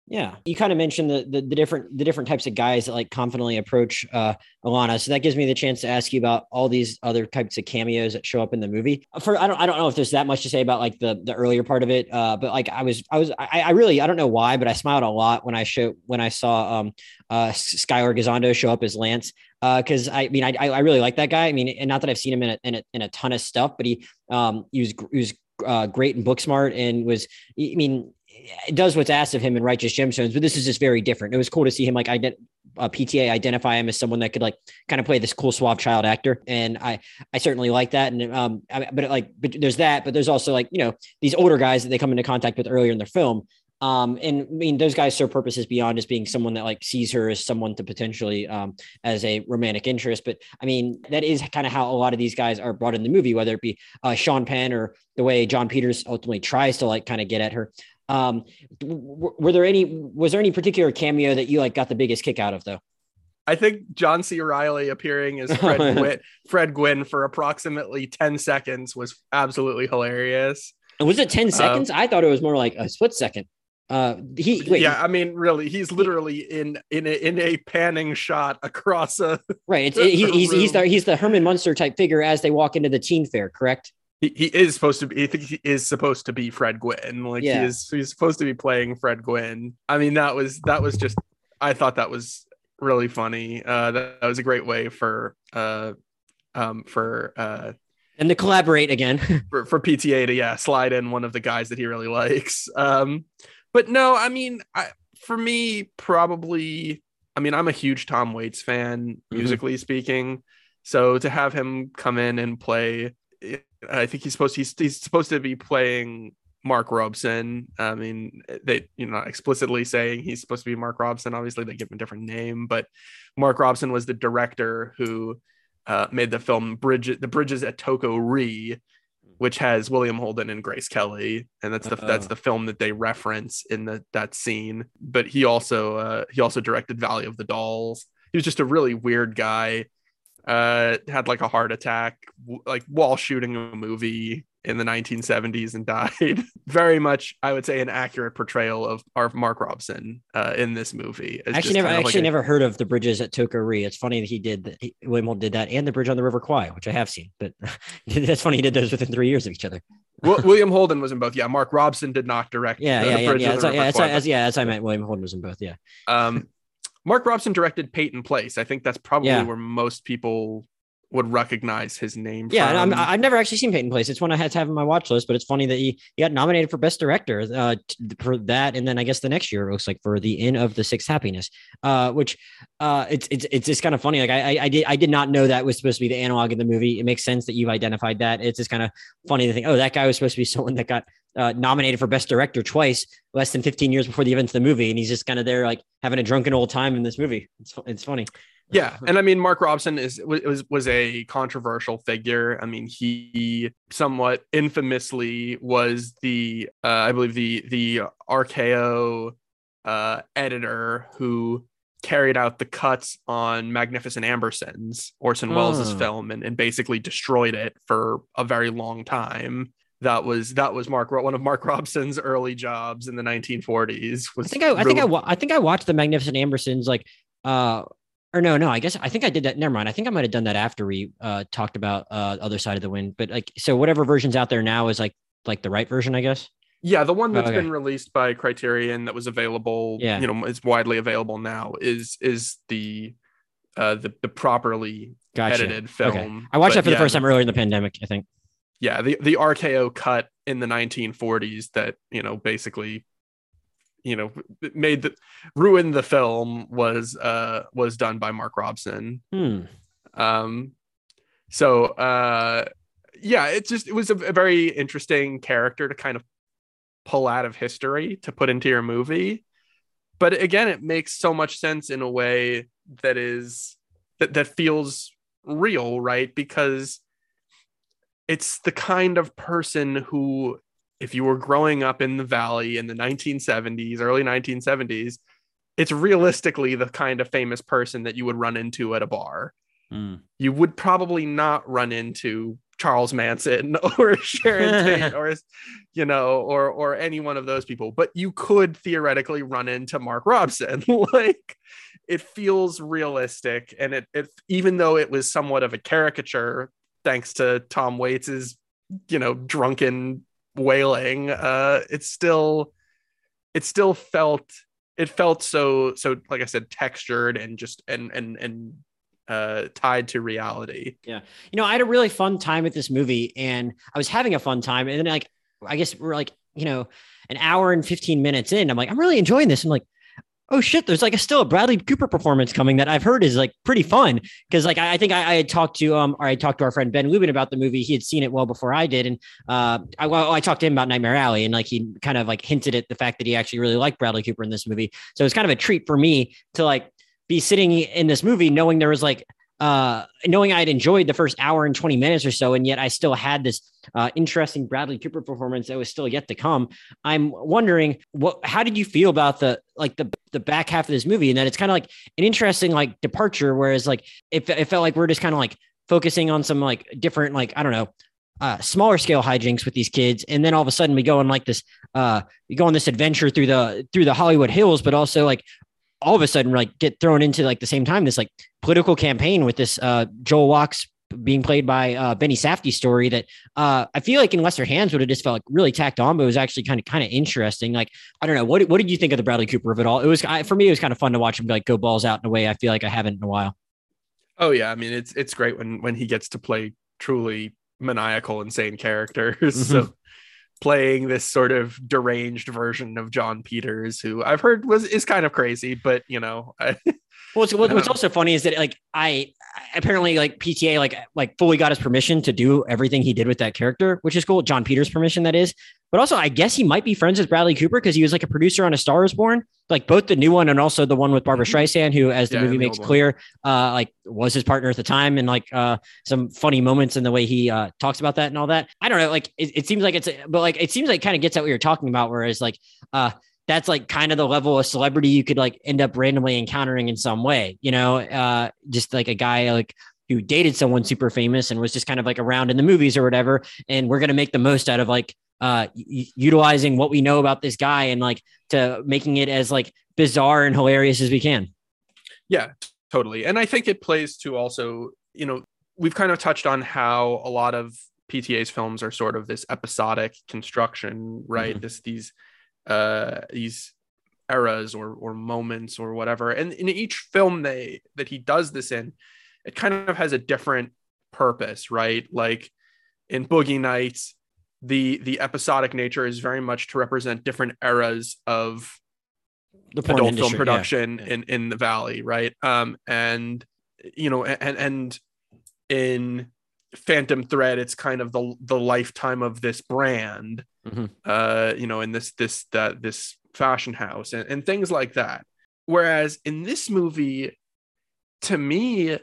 Yeah, you kind of mentioned the, the, the different the different types of guys that like confidently approach uh, Alana. So that gives me the chance to ask you about all these other types of cameos that show up in the movie. For I don't I don't know if there's that much to say about like the the earlier part of it, uh, but like I was I was I, I really I don't know why, but I smiled a lot when I show when I saw um uh Skyler Gisondo show up as Lance because uh, I mean I I really like that guy. I mean, and not that I've seen him in a, in a, in a ton of stuff, but he um he was he was uh, great and Booksmart and was I mean does what's asked of him in Righteous Gemstones, but this is just very different. It was cool to see him like ident- uh, PTA identify him as someone that could like kind of play this cool suave child actor, and I I certainly like that. And um, I, but like but there's that, but there's also like you know these older guys that they come into contact with earlier in their film. Um, and I mean, those guys serve purposes beyond just being someone that like sees her as someone to potentially um, as a romantic interest. But I mean, that is kind of how a lot of these guys are brought in the movie, whether it be uh, Sean Penn or the way Jon Peters ultimately tries to like kind of get at her. Um, were there any? Was there any particular cameo that you like got the biggest kick out of though? I think John C. Reilly appearing as Fred Gwynne, Fred Gwynne for approximately ten seconds was absolutely hilarious. Was it ten seconds? Um, I thought it was more like a split second. Uh, he wait, yeah, I mean, really, he's literally in in a, in a panning shot across a right. It's, he, he's he's the he's the Herman Munster type figure as they walk into the teen fair, correct? He, he is supposed to be. I think he is supposed to be Fred Gwynne. Like yeah. he is. He's supposed to be playing Fred Gwynne. I mean, that was that was just. I thought that was really funny. Uh, that, that was a great way for uh, um, for uh, and to collaborate again for, for PTA to yeah slide in one of the guys that he really likes. Um, but no, I mean, I, for me, probably. I mean, I'm a huge Tom Waits fan, mm-hmm. musically mm-hmm. speaking. So to have him come in and play I think he's supposed to, he's, he's supposed to be playing Mark Robson. I mean, they you know explicitly saying he's supposed to be Mark Robson. Obviously, they give him a different name, but Mark Robson was the director who uh, made the film Bridge, the Bridges at Toko-Ri, which has William Holden and Grace Kelly, and that's the uh, that's the film that they reference in the that scene. But he also uh, he also directed Valley of the Dolls. He was just a really weird guy uh had like a heart attack like while shooting a movie in the 1970s and died. Very much i would say an accurate portrayal of our mark robson uh, in this movie. It's actually never i actually like a, never heard of the bridges at Toko-Ri it's funny that he did that william did that and the bridge on the river kwai which i have seen but that's funny he did those within three years of each other. William holden was in both. Yeah mark robson did not direct yeah yeah yeah yeah, that's, yeah, that's, yeah that's i meant. William holden was in both yeah. Um Mark Robson directed Peyton Place. I think that's probably yeah. where most people would recognize his name. Yeah, from. i have never actually seen Peyton Place. It's one I had to have on my watch list, but it's funny that he, he got nominated for Best Director uh, for that, and then I guess the next year it looks like for the Inn of the Sixth Happiness, uh, which uh, it's it's it's just kind of funny. Like I, I did I did not know that was supposed to be the analog in the movie. It makes sense that you've identified that. It's just kind of funny to think, oh, that guy was supposed to be someone that got uh, nominated for Best Director twice, less than 15 years before the events of the movie, and he's just kind of there like having a drunken old time in this movie. It's it's funny. Yeah, and I mean Mark Robson is was was a controversial figure. I mean he somewhat infamously was the uh, I believe the the RKO uh, editor who carried out the cuts on Magnificent Ambersons, Orson oh. Welles' film, and, and basically destroyed it for a very long time that was that was Mark one of Mark Robson's early jobs in the 1940s. Was I think I, I think I, I think I watched the Magnificent Ambersons like uh or no no I guess I think I did that. Never mind. I think I might have done that after we uh talked about uh other side of the wind. But like so whatever version's out there now is like like the right version, I guess. Yeah, the one that's oh, okay. been released by Criterion that was available, yeah. you know, is widely available now is is the uh the, the properly gotcha. edited film. Okay. I watched but, that for yeah, the first time earlier in the pandemic, I think yeah, the the RKO cut in the 1940s that you know basically you know made the ruined the film was uh was done by Mark Robson. Hmm. Um, so uh, yeah, it just it was a, a very interesting character to kind of pull out of history to put into your movie. But again, it makes so much sense in a way that is that that feels real, right? Because it's the kind of person who if you were growing up in the valley in the 1970s early 1970s it's realistically the kind of famous person that you would run into at a bar mm. you would probably not run into Charles Manson or Sharon Tate or you know or or any one of those people but you could theoretically run into Mark Robson like it feels realistic and it, it even though it was somewhat of a caricature thanks to Tom Waits's you know drunken wailing uh it's still it still felt it felt so so like I said textured and just and and and uh tied to reality. Yeah. You know, I had a really fun time with this movie and I was having a fun time and then like I guess we're like, you know, an hour and 15 minutes in, I'm like, I'm really enjoying this. I'm like, oh shit, there's like a still a Bradley Cooper performance coming that I've heard is like pretty fun. Cause like I, I think I, I, had talked to um or I talked to our friend Ben Lubin about the movie. He had seen it well before I did. And uh I well, I talked to him about Nightmare Alley and like he kind of like hinted at the fact that he actually really liked Bradley Cooper in this movie. So it's kind of a treat for me to like be sitting in this movie knowing there was like uh, knowing I had enjoyed the first hour and 20 minutes or so, and yet I still had this uh, interesting Bradley Cooper performance that was still yet to come. I'm wondering what, how did you feel about the, like the, the back half of this movie and that it's kind of like an interesting like departure. Whereas like, it, it felt like we're just kind of like focusing on some like different, like, I don't know, uh, smaller scale hijinks with these kids, and then all of a sudden we go on like this, uh, we go on this adventure through the through the Hollywood hills, but also like all of a sudden like get thrown into like the same time this like political campaign with this uh, Joel Wachs being played by uh, Benny Safdie story that uh, I feel like in lesser hands would have just felt like really tacked on, but it was actually kind of kind of interesting. Like I don't know what what did you think of the Bradley Cooper of it all? It was I, for me it was kind of fun to watch him like go balls out in a way I feel like I haven't in a while. Oh yeah, I mean it's it's great when when he gets to play truly maniacal, insane characters. Mm-hmm. So playing this sort of deranged version of Jon Peters, who I've heard was is kind of crazy, but you know. what's, what's also funny is that like I apparently like PTA like like fully got his permission to do everything he did with that character, which is cool. Jon Peters' permission, that is. But also, I guess he might be friends with Bradley Cooper because he was like a producer on A Star Is Born, like both the new one and also the one with Barbara mm-hmm. Streisand, who, as the yeah, movie the makes clear, uh, like was his partner at the time, and like uh, some funny moments in the way he uh, talks about that and all that. I don't know, like it, it seems like it's, a, but like it seems like kind of gets at what you're talking about, whereas like uh that's like kind of the level of celebrity you could like end up randomly encountering in some way, you know, uh, just like a guy like who dated someone super famous and was just kind of like around in the movies or whatever. And we're going to make the most out of like uh, utilizing what we know about this guy and like to making it as like bizarre and hilarious as we can. Yeah, totally. And I think it plays to also, you know, we've kind of touched on how a lot of PTA's films are sort of this episodic construction, right? Mm-hmm. This these uh these eras or or moments or whatever. And in each film they that he does this in, it kind of has a different purpose, right? Like in Boogie Nights, the the episodic nature is very much to represent different eras of the adult industry, film production yeah, yeah. in in the valley, right? Um, and you know, and and in Phantom Thread, it's kind of the the lifetime of this brand, mm-hmm. uh, you know, in this this that this fashion house and, and things like that. Whereas in this movie, to me,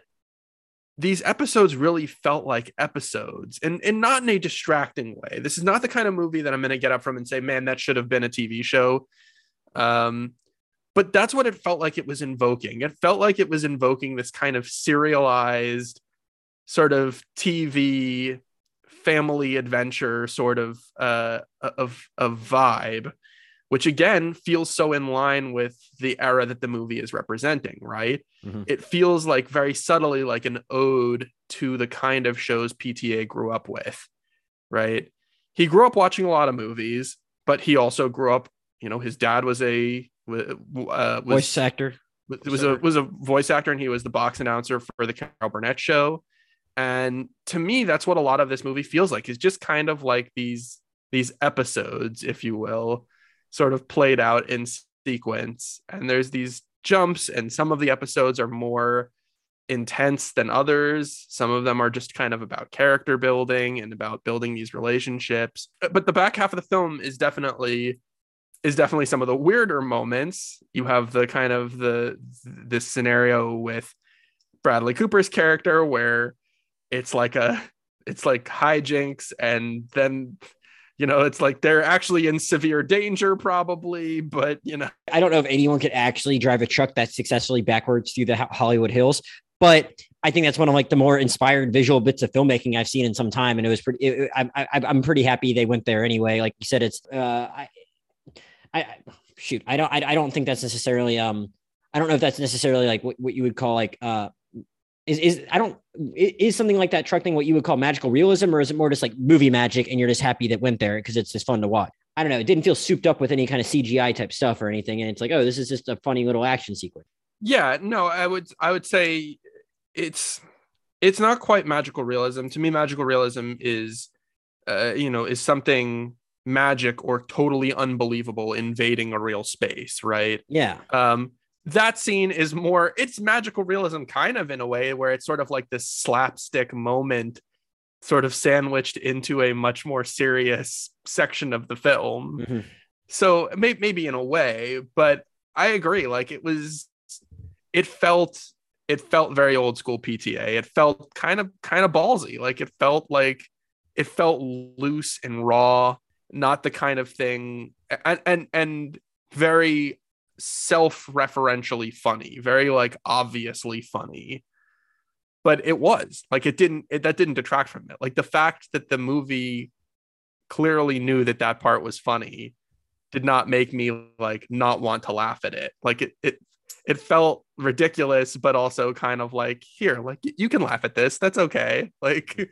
these episodes really felt like episodes and, and not in a distracting way. This is not the kind of movie that I'm going to get up from and say, man, that should have been a TV show. Um, but that's what it felt like it was invoking. It felt like it was invoking this kind of serialized sort of TV family adventure sort of uh, of, of vibe which again feels so in line with the era that the movie is representing, right? Mm-hmm. It feels like very subtly like an ode to the kind of shows PTA grew up with, right? He grew up watching a lot of movies, but he also grew up, you know, his dad was a uh, was, voice actor. Was a was a voice actor, and he was the box announcer for the Carol Burnett show. And to me, that's what a lot of this movie feels like. Is just kind of like these these episodes, if you will, sort of played out in sequence. And there's these jumps, and some of the episodes are more intense than others. Some of them are just kind of about character building and about building these relationships. But the back half of the film is definitely is definitely some of the weirder moments. You have the kind of the this scenario with Bradley Cooper's character where it's like a it's like hijinks and then you know it's like they're actually in severe danger probably but you know i don't know if anyone could actually drive a truck that successfully backwards through the hollywood hills but I think that's one of like the more inspired visual bits of filmmaking I've seen in some time, and it was pretty. It, I, I, I'm pretty happy they went there anyway. Like you said, it's. Uh, I, I shoot. I don't. I, I don't think that's necessarily. Um. I don't know if that's necessarily like what, what you would call like. Uh. Is is I don't is something like that truck thing what you would call magical realism, or is it more just like movie magic, and you're just happy that went there because it's just fun to watch? I don't know. It didn't feel souped up with any kind of CGI type stuff or anything, and it's like, oh, this is just a funny little action sequence. Yeah. No, I would. I would say it's it's not quite magical realism. To me, magical realism is, uh, you know, is something magic or totally unbelievable invading a real space, right? Yeah. Um, that scene is more it's magical realism kind of in a way where it's sort of like this slapstick moment sort of sandwiched into a much more serious section of the film. Mm-hmm. so may- maybe in a way but i agree like it was it felt it felt very old school pta it felt kind of kind of ballsy. Like it felt like it felt loose and raw not the kind of thing and and, and very self-referentially funny, very like obviously funny. But it was like it didn't it, that didn't detract from it. Like the fact that the movie clearly knew that that part was funny did not make me like not want to laugh at it. Like it it it felt ridiculous but also kind of like here like you can laugh at this. That's okay. Like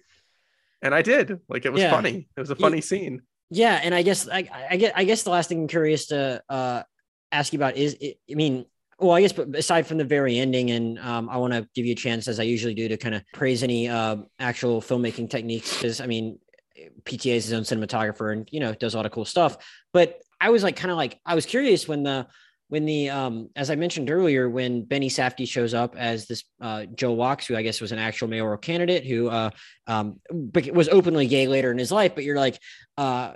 and I did. Like it was yeah. funny. It was a funny scene. Yeah, and I guess I, I get I guess the last thing I'm curious to uh ask you about is, I mean, well, I guess, but aside from the very ending, and um, I want to give you a chance, as I usually do, to kind of praise any uh, actual filmmaking techniques, because I mean, PTA is his own cinematographer, and you know, does a lot of cool stuff. But I was like, kind of like, I was curious when the when the um, as I mentioned earlier, when Benny Safdie shows up as this uh, Joel Wachs, who I guess was an actual mayoral candidate, who uh, um, was openly gay later in his life, but you're like, uh,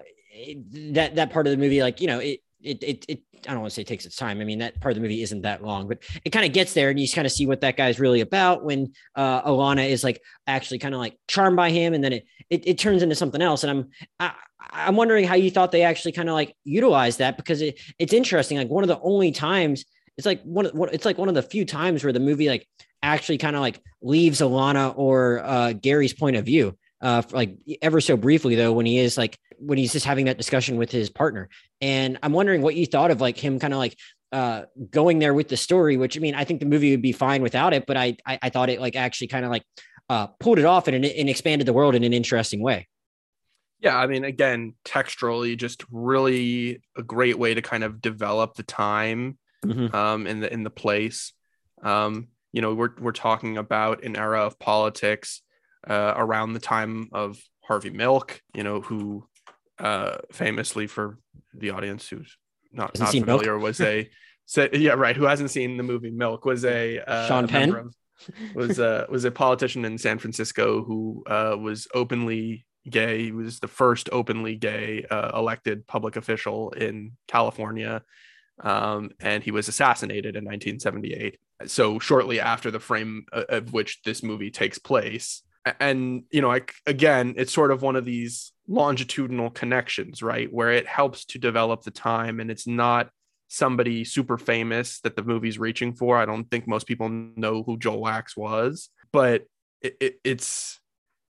that that part of the movie, like you know, it it, it, it I don't want to say it takes its time. I mean, that part of the movie isn't that long, but it kind of gets there and you kind of see what that guy's really about when uh, Alana is like actually kind of like charmed by him. And then it, it, it turns into something else. And I'm, I, I'm wondering how you thought they actually kind of like utilize that because it, it's interesting. Like one of the only times it's like one, of it's like one of the few times where the movie like actually kind of like leaves Alana or uh, Gary's point of view uh, like ever so briefly though, when he is like when he's just having that discussion with his partner. And I'm wondering what you thought of like him kind of like uh, going there with the story, which I mean, I think the movie would be fine without it, but I I, I thought it like actually kind of like uh, pulled it off and, and expanded the world in an interesting way. Yeah, I mean, again, texturally, just really a great way to kind of develop the time mm-hmm. um, in the in the place. Um, you know, we're we're talking about an era of politics uh, around the time of Harvey Milk, you know, who uh, famously for the audience who's not, not familiar was a so, yeah right who hasn't seen the movie Milk was a uh, Sean Penn of, was a was a politician in San Francisco who uh, was openly gay. He was the first openly gay uh, elected public official in California, um, and he was assassinated in 1978. So shortly after the frame uh, of which this movie takes place, and you know like again it's sort of one of these longitudinal connections right? Where it helps to develop the time and it's not somebody super famous that the movie's reaching for. I don't think most people know who Joel Wachs was but it, it, it's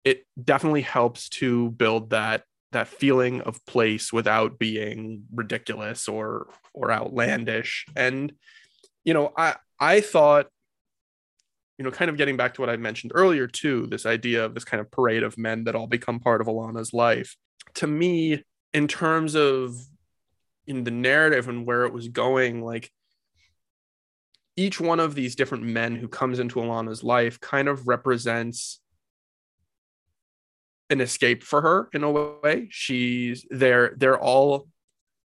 it definitely helps to build that that feeling of place without being ridiculous or or outlandish. And you know i i thought you know, kind of getting back to what I mentioned earlier, too, this idea of this kind of parade of men that all become part of Alana's life. To me, in terms of in the narrative and where it was going, like each one of these different men who comes into Alana's life kind of represents an escape for her in a way. She's they're they're all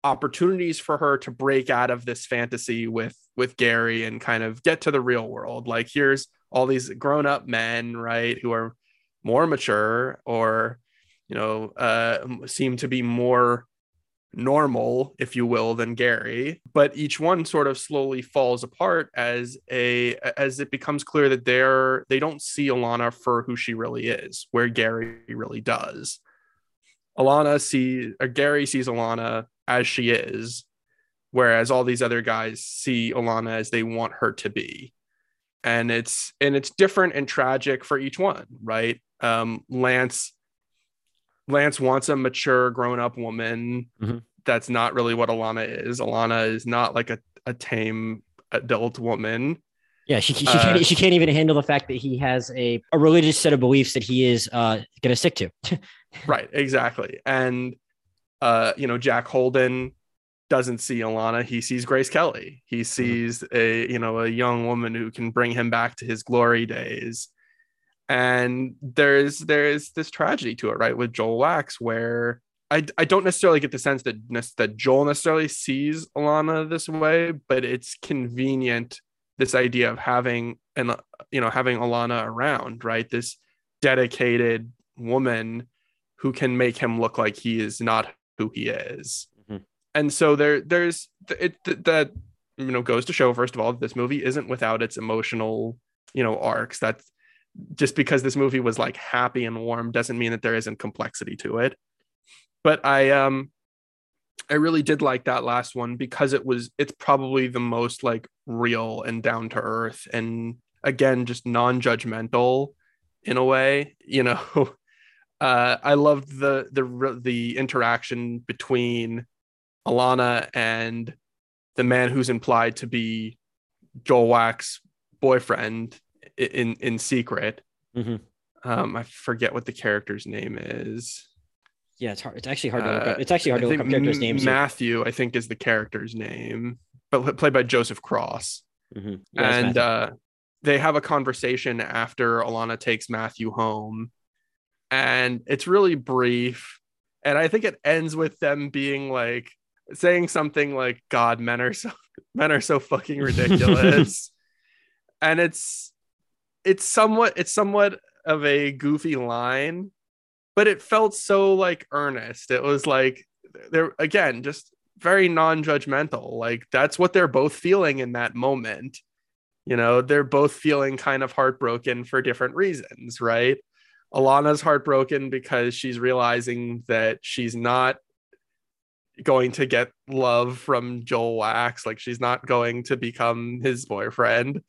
opportunities for her to break out of this fantasy with with Gary and kind of get to the real world. Like here's all these grown up men, right, who are more mature or, you know, uh, seem to be more normal, if you will, than Gary. But each one sort of slowly falls apart as a as it becomes clear that they're they don't see Alana for who she really is, where Gary really does. Alana sees or Gary sees Alana as she is, whereas all these other guys see Alana as they want her to be and it's and it's different and tragic for each one right um lance lance wants a mature grown-up woman Mhm. that's not really what alana is alana is not like a, a tame adult woman Yeah, she, she, Uh, can't, she can't even handle the fact that he has a, a religious set of beliefs that he is uh, going to stick to. right exactly and uh you know jack holden doesn't see alana he sees grace kelly he mhm. sees a you know a young woman who can bring him back to his glory days and there's there's this tragedy to it right with Joel Wachs where I, I don't necessarily get the sense that that Joel necessarily sees Alana this way, but it's convenient this idea of having and you know having Alana around, right? This dedicated woman who can make him look like he is not who he is. And so there there's it that you know goes to show first of all that this movie isn't without its emotional you know arcs. That's just because this movie was like happy and warm doesn't mean that there isn't complexity to it. But I um I really did like that last one because it was it's probably the most like real and down to earth and again just non-judgmental in a way, you know. Uh I loved the the the interaction between Alana and the man who's implied to be Joel Wachs's boyfriend in in secret. Mhm. Um I forget what the character's name is. Yeah, it's hard. It's actually hard to look Uh, up. It's actually hard to look up characters' names. here. Matthew, I think, is the character's name, but played by Joseph Cross. Mhm. Yeah, and uh, they have a conversation after Alana takes Matthew home, and it's really brief. And I think it ends with them being like saying something like, "God, men are so men are so fucking ridiculous," and it's it's somewhat it's somewhat of a goofy line but it felt so like earnest. It was like they're again just very non-judgmental. Like that's what they're both feeling in that moment. You know they're both feeling kind of heartbroken for different reasons right? Alana's heartbroken because she's realizing that she's not going to get love from Joel Wachs. Like she's not going to become his boyfriend.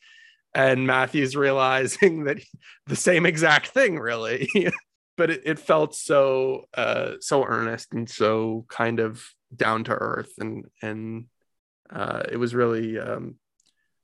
And matthew's realizing that the same exact thing really. But it, it felt so uh so earnest and so kind of down to earth. And and uh it was really um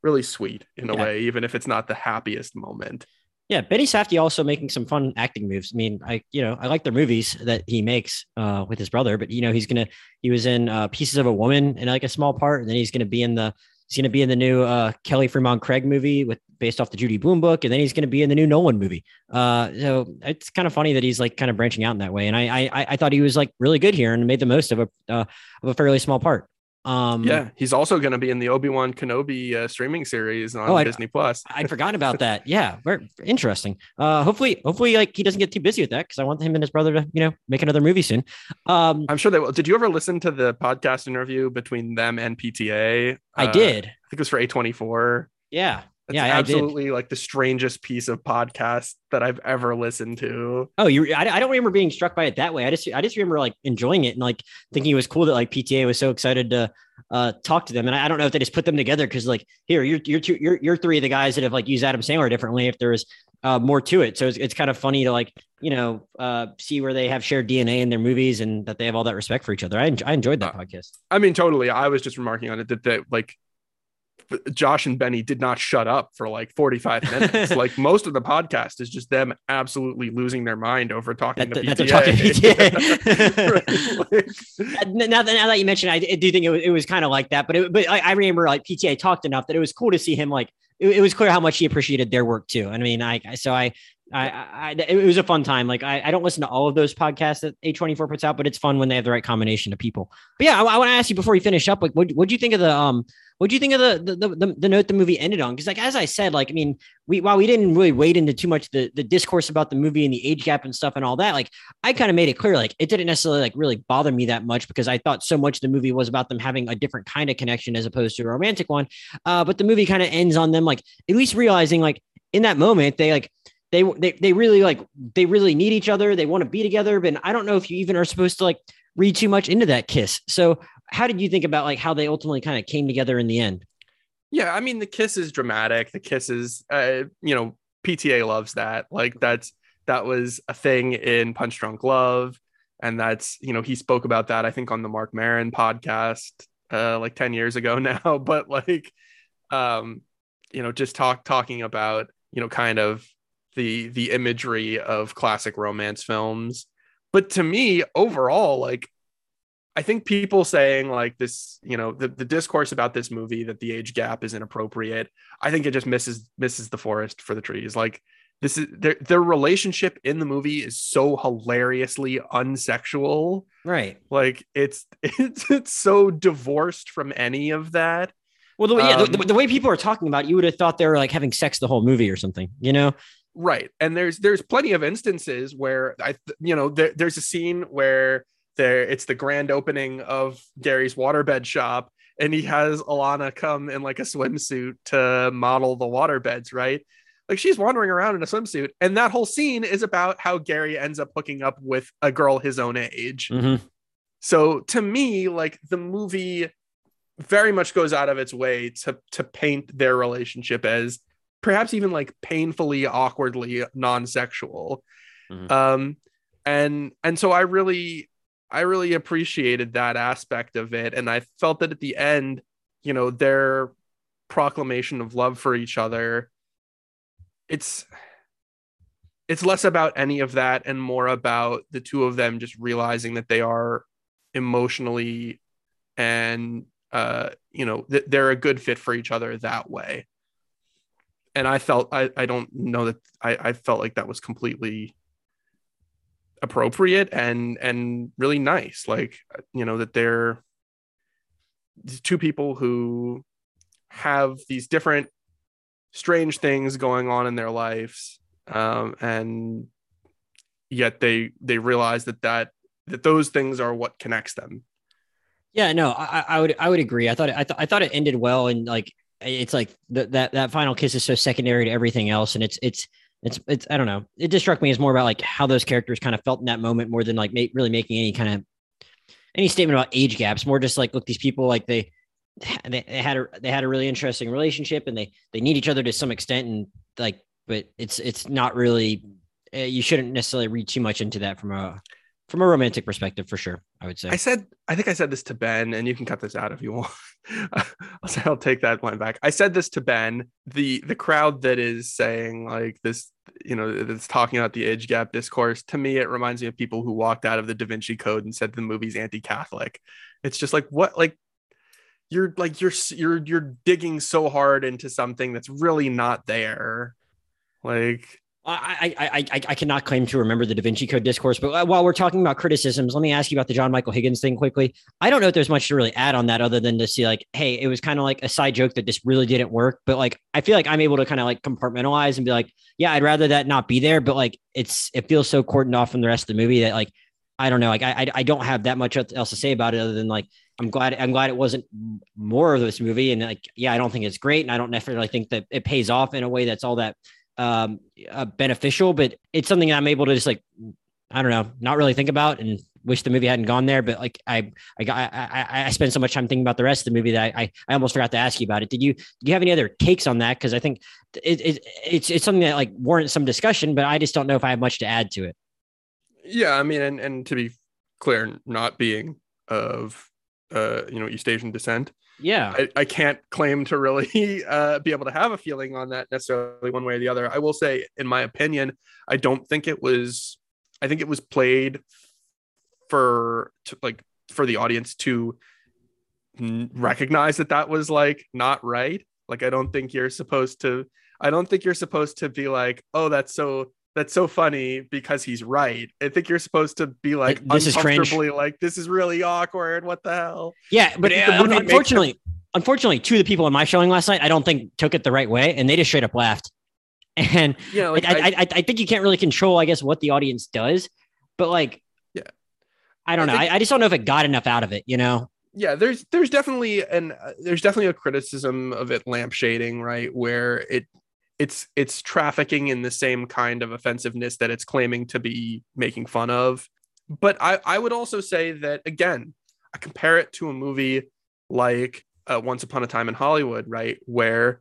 really sweet in a Yeah. way even if it's not the happiest moment yeah, Benny Safdie also making some fun acting moves. I mean, I you know I like the movies that he makes uh, with his brother, but you know he's gonna he was in uh, Pieces of a Woman in like a small part, and then he's gonna be in the he's gonna be in the new uh, Kelly Fremon Craig movie with based off the Judy Blume book, and then he's gonna be in the new Nolan movie. Uh, so it's kind of funny that he's like kind of branching out in that way, and I I, I thought he was like really good here and made the most of a uh, of a fairly small part. Um, yeah he's also going to be in the obi-wan kenobi uh, streaming series on Oh, I- disney plus I'd forgotten about that. Yeah, very interesting. Uh, hopefully, hopefully, like he doesn't get too busy with that because I want him and his brother to, you know, make another movie soon. Um, i'm sure they will did you ever listen to the podcast interview between them and pta I Uh, did. i think it was for a24 Yeah, That's Yeah, absolutely like the strangest piece of podcast that I've ever listened to. Oh, you? I, I don't remember being struck by it that way. I just, I just remember like enjoying it and like thinking it was cool that like PTA was so excited to uh, talk to them. And I, I don't know if they just put them together because like here, you're you're two, you're you're three of the guys that have like used Adam Sandler differently. If there was uh, more to it, so it's, it's kind of funny to like you know uh, see where they have shared DNA in their movies and that they have all that respect for each other. I, en- I enjoyed that podcast. I mean, totally. I was just remarking on it that that like Josh and Benny did not shut up for like 45 minutes. like most of the podcast is just them absolutely losing their mind over talking That- to PTA. talking PTA. Right, like- now that, now that you mentioned, I do think it was, it was kind of like that. But it, but I, I remember like PTA talked enough that it was cool to see him like it, it was clear how much he appreciated their work too. And I mean, I- so I. I, I, it was a fun time. Like I, I don't listen to all of those podcasts that A24 puts out, but it's fun when they have the right combination of people. But yeah, I, I want to ask you before we finish up, like, what what do you think of the um, what do you think of the the, the, the note the movie ended on? Because like as I said, like I mean, we while we didn't really wade into too much the the discourse about the movie and the age gap and stuff and all that, like I kind of made it clear, like it didn't necessarily like really bother me that much because I thought so much the movie was about them having a different kind of connection as opposed to a romantic one. Uh, but the movie kind of ends on them like at least realizing like in that moment they like they they they really like they really need each other. They want to be together, but I don't know if you even are supposed to like read too much into that kiss. So how did you think about like how they ultimately kind of came together in the end? Yeah, I mean the kiss is dramatic. The kiss is, uh, you know, PTA loves that. Like that's that was a thing in Punch Drunk Love, and that's you know he spoke about that I think on the Marc Maron podcast uh, like ten years ago now. But like, um, you know, just talk talking about you know kind of the the imagery of classic romance films. But to me, overall, like I think people saying like this, you know, the, the discourse about this movie that the age gap is inappropriate. I think it just misses misses the forest for the trees. Like this is their their relationship in the movie is so hilariously unsexual. Right. Like it's it's it's so divorced from any of that. Well, the, yeah, um, the, the, way people are talking about, it, you would have thought they were like having sex the whole movie or something, you know? Right. And there's there's plenty of instances where I you know there, there's a scene where there it's the grand opening of Gary's waterbed shop and he has Alana come in like a swimsuit to model the waterbeds, right? Like she's wandering around in a swimsuit, and that whole scene is about how Gary ends up hooking up with a girl his own age. Mm-hmm. So to me, like the movie very much goes out of its way to to paint their relationship as perhaps even like painfully awkwardly non-sexual. Mm-hmm. Um and and so I really I really appreciated that aspect of it. And I felt that at the end, you know, their proclamation of love for each other, it's it's less about any of that and more about the two of them just realizing that they are emotionally and uh you know that they're a good fit for each other that way and i felt i i don't know that i i felt like that was completely appropriate and and really nice. Like you know that they're two people who have these different strange things going on in their lives um, and yet they they realize that that that those things are what connects them. Yeah no i, I would i would agree. I thought I, th- I thought it ended well and like it's like that that final kiss is so secondary to everything else and it's it's it's it's I don't know. It just struck me as more about like how those characters kind of felt in that moment more than like ma- really making any kind of any statement about age gaps. More just like look, these people like they they, had a they had a really interesting relationship and they they need each other to some extent and like but it's it's not really uh, you shouldn't necessarily read too much into that from a from a romantic perspective for sure i would say i said i think i said this to ben and you can cut this out if you want i'll say i'll take that line back. I said this to ben the the crowd that is saying like this you know that's talking about the age gap discourse to me it reminds me of people who walked out of the da vinci code and said the movie's anti-catholic. It's just like what like you're like you're you're you're digging so hard into something that's really not there. Like I, I, I, I cannot claim to remember the Da Vinci Code discourse, but uh, while we're talking about criticisms, let me ask you about the John Michael Higgins thing quickly. I don't know if there's much to really add on that other than to see like, hey, it was kind of like a side joke that just really didn't work. But like, I feel like I'm able to kind of like compartmentalize and be like, yeah, I'd rather that not be there. But like, it's it feels so cordoned off from the rest of the movie that like, I don't know, like I I don't have that much else to say about it other than like I'm glad I'm glad it wasn't more of this movie. And like, yeah, I don't think it's great, and I don't necessarily think that it pays off in a way that's all that um, uh, beneficial, but it's something I'm able to just like, I don't know, not really think about and wish the movie hadn't gone there. But like, I, I, I, I spent so much time thinking about the rest of the movie that I, I almost forgot to ask you about it. Did you, do you have any other takes on that? Cause I think it, it, it's, it's something that like warrants some discussion, but I just don't know if I have much to add to it. Yeah. I mean, and, and to be clear, not being of, uh, you know, East Asian descent, yeah. I, I can't claim to really uh, be able to have a feeling on that necessarily one way or the other. I will say in my opinion i don't think it was i think it was played for to, like for the audience to recognize that that was like not right. Like i don't think you're supposed to i don't think you're supposed to be like oh that's so that's so funny because he's right. I think you're supposed to be like this is cringe. like this is really awkward. What the hell? Yeah, but uh, unfortunately, unfortunately, two of the people in my showing last night, I don't think took it the right way, and they just straight up laughed. And yeah, like, I, I, I, I, think you can't really control, I guess, what the audience does, but like, yeah, I don't I know. Think, I, I just don't know if it got enough out of it. You know? Yeah, there's there's definitely an uh, there's definitely a criticism of it lampshading, right? Where it it's it's trafficking in the same kind of offensiveness that it's claiming to be making fun of. But I, I would also say that again, I compare it to a movie like uh, Once Upon a Time in Hollywood, right, where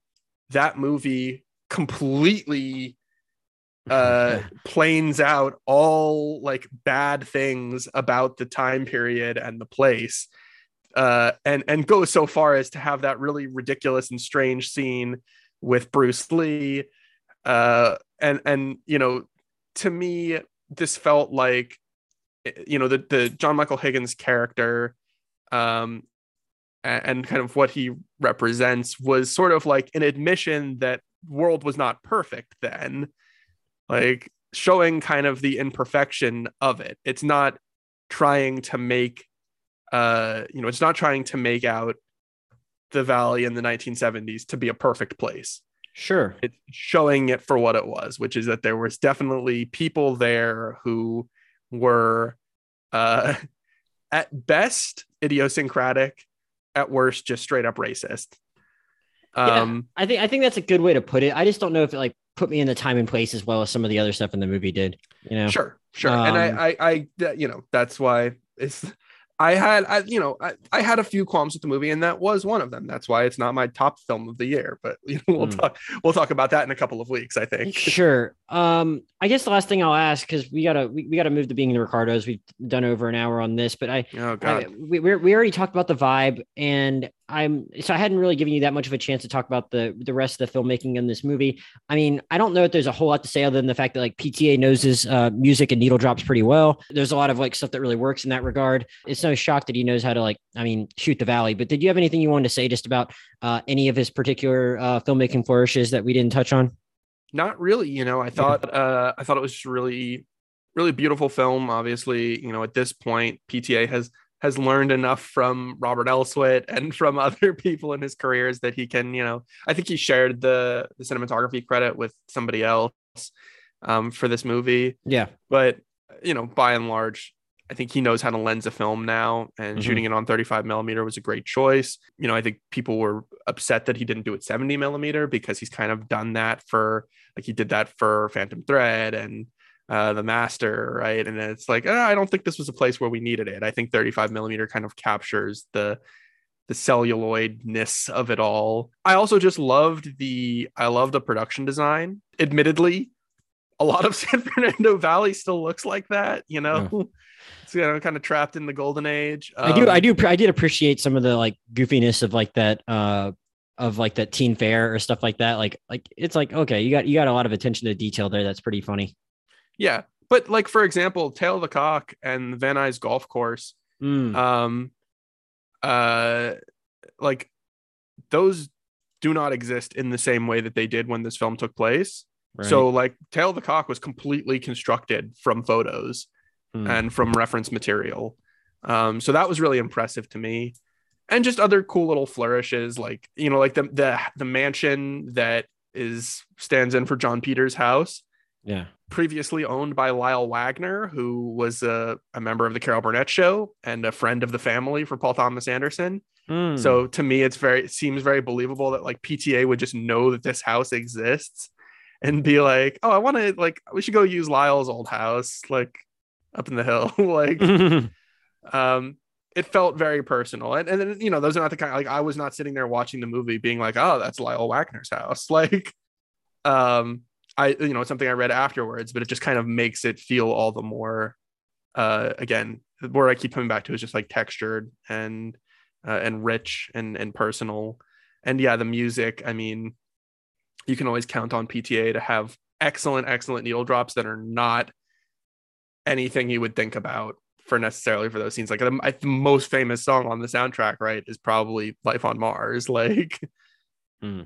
that movie completely uh planes out all like bad things about the time period and the place uh and and goes so far as to have that really ridiculous and strange scene with Bruce Lee. Uh and and you know to me this felt like you know the the John Michael Higgins character um and, and kind of what he represents was sort of like an admission that world was not perfect then like showing kind of the imperfection of it. It's not trying to make uh you know it's not trying to make out the valley in the 1970s to be a perfect place Sure. it's showing it for what it was which is that there was definitely people there who were uh at best idiosyncratic at worst just straight up racist um I think I think that's a good way to put it. I just don't know if it like put me in the time and place as well as some of the other stuff in the movie did. You know. Sure, sure. and Um, I, I, I, you know, that's why it's. I had, I, you know, I, I had a few qualms with the movie, and that was one of them. That's why it's not my top film of the year. But you know, we'll Hmm. talk, we'll talk about that in a couple of weeks. I think. Sure. Um, I guess the last thing I'll ask because we gotta we, we gotta move to being the Ricardos. We've done over an hour on this, but I Oh God. we, we we already talked about the vibe, and I'm so I hadn't really given you that much of a chance to talk about the the rest of the filmmaking in this movie. I mean, I don't know if there's a whole lot to say other than the fact that like PTA knows his uh, music and needle drops pretty well. There's a lot of like stuff that really works in that regard. It's no shock that he knows how to like, I mean, shoot the valley. But did you have anything you wanted to say just about uh, any of his particular uh, filmmaking flourishes that we didn't touch on? Not really. You know, I thought, uh, I thought it was just really, really beautiful film. Obviously, you know, at this point, PTA has has learned enough from Robert Elswit and from other people in his careers that he can, you know, I think he shared the the cinematography credit with somebody else um, for this movie. Yeah. but you know by and large i think he knows how to lens a film now and Mhm. shooting it on 35 millimeter was a great choice. You know i think people were upset that he didn't do it 70 millimeter because he's kind of done that for like he did that for phantom thread and uh, the master right? And it's like "Ah, i don't think this was a place where we needed it. I think 35 millimeter kind of captures the the celluloidness of it all. I also just loved the i love the production design. Admittedly a lot of San Fernando Valley still looks like that, you know. It's you know kind of trapped in the golden age. I do, I Um, do, I did appreciate some of the like goofiness of like that, uh, of like that teen fair or stuff like that. Like, like it's like okay, you got you got a lot of attention to detail there. That's pretty funny. Yeah, but like for example, Tail of the Cock and Van Nuys Golf Course, Mm, um, uh, like those do not exist in the same way that they did when this film took place. Right. So like Tail of the Cock was completely constructed from photos Hmm. and from reference material. Um, so that was really impressive to me. And just other cool little flourishes, like you know, like the the the mansion that is stands in for Jon Peters' house, yeah, previously owned by Lyle Waggoner, who was a, a member of the Carol Burnett show and a friend of the family for Paul Thomas Anderson. Hmm. So to me, it's very it seems very believable that like PTA would just know that this house exists and be like, oh, I want to like we should go use Lyle's old house, like up in the hill. like um it felt very personal. And and then, you know, those are not the kind like I was not sitting there watching the movie being like, oh, that's Lyle Waggoner's house. Like um I you know, it's something I read afterwards, but it just kind of makes it feel all the more uh again, the word I keep coming back to is just like textured and uh, and rich and and personal. And yeah, the music, I mean, you can always count on PTA to have excellent, excellent needle drops that are not anything you would think about for necessarily for those scenes. Like the, the most famous song on the soundtrack, right, is probably "Life on Mars." Like, Hmm.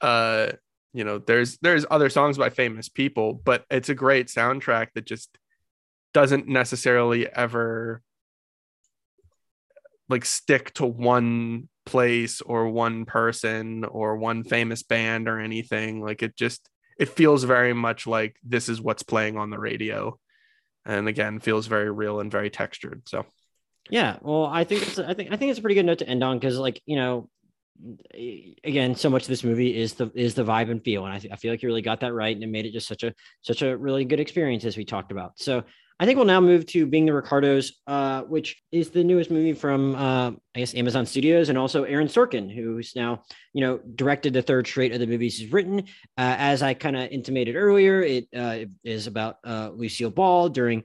uh, you know, there's there's other songs by famous people, but it's a great soundtrack that just doesn't necessarily ever like stick to one place or one person or one famous band or anything like it just it feels very much like this is what's playing on the radio and again feels very real and very textured so Yeah, well, I think it's I think I think it's a pretty good note to end on because, like, you know, again, so much of this movie is the is the vibe and feel, and I, th- I feel like you really got that right, and it made it just such a such a really good experience as we talked about. So I think we'll now move to Being the Ricardos, uh, which is the newest movie from, uh, I guess, Amazon Studios, and also Aaron Sorkin, who's now, you know, directed the third straight of the movies he's written. Uh, as I kind of intimated earlier, it uh, is about uh, Lucille Ball during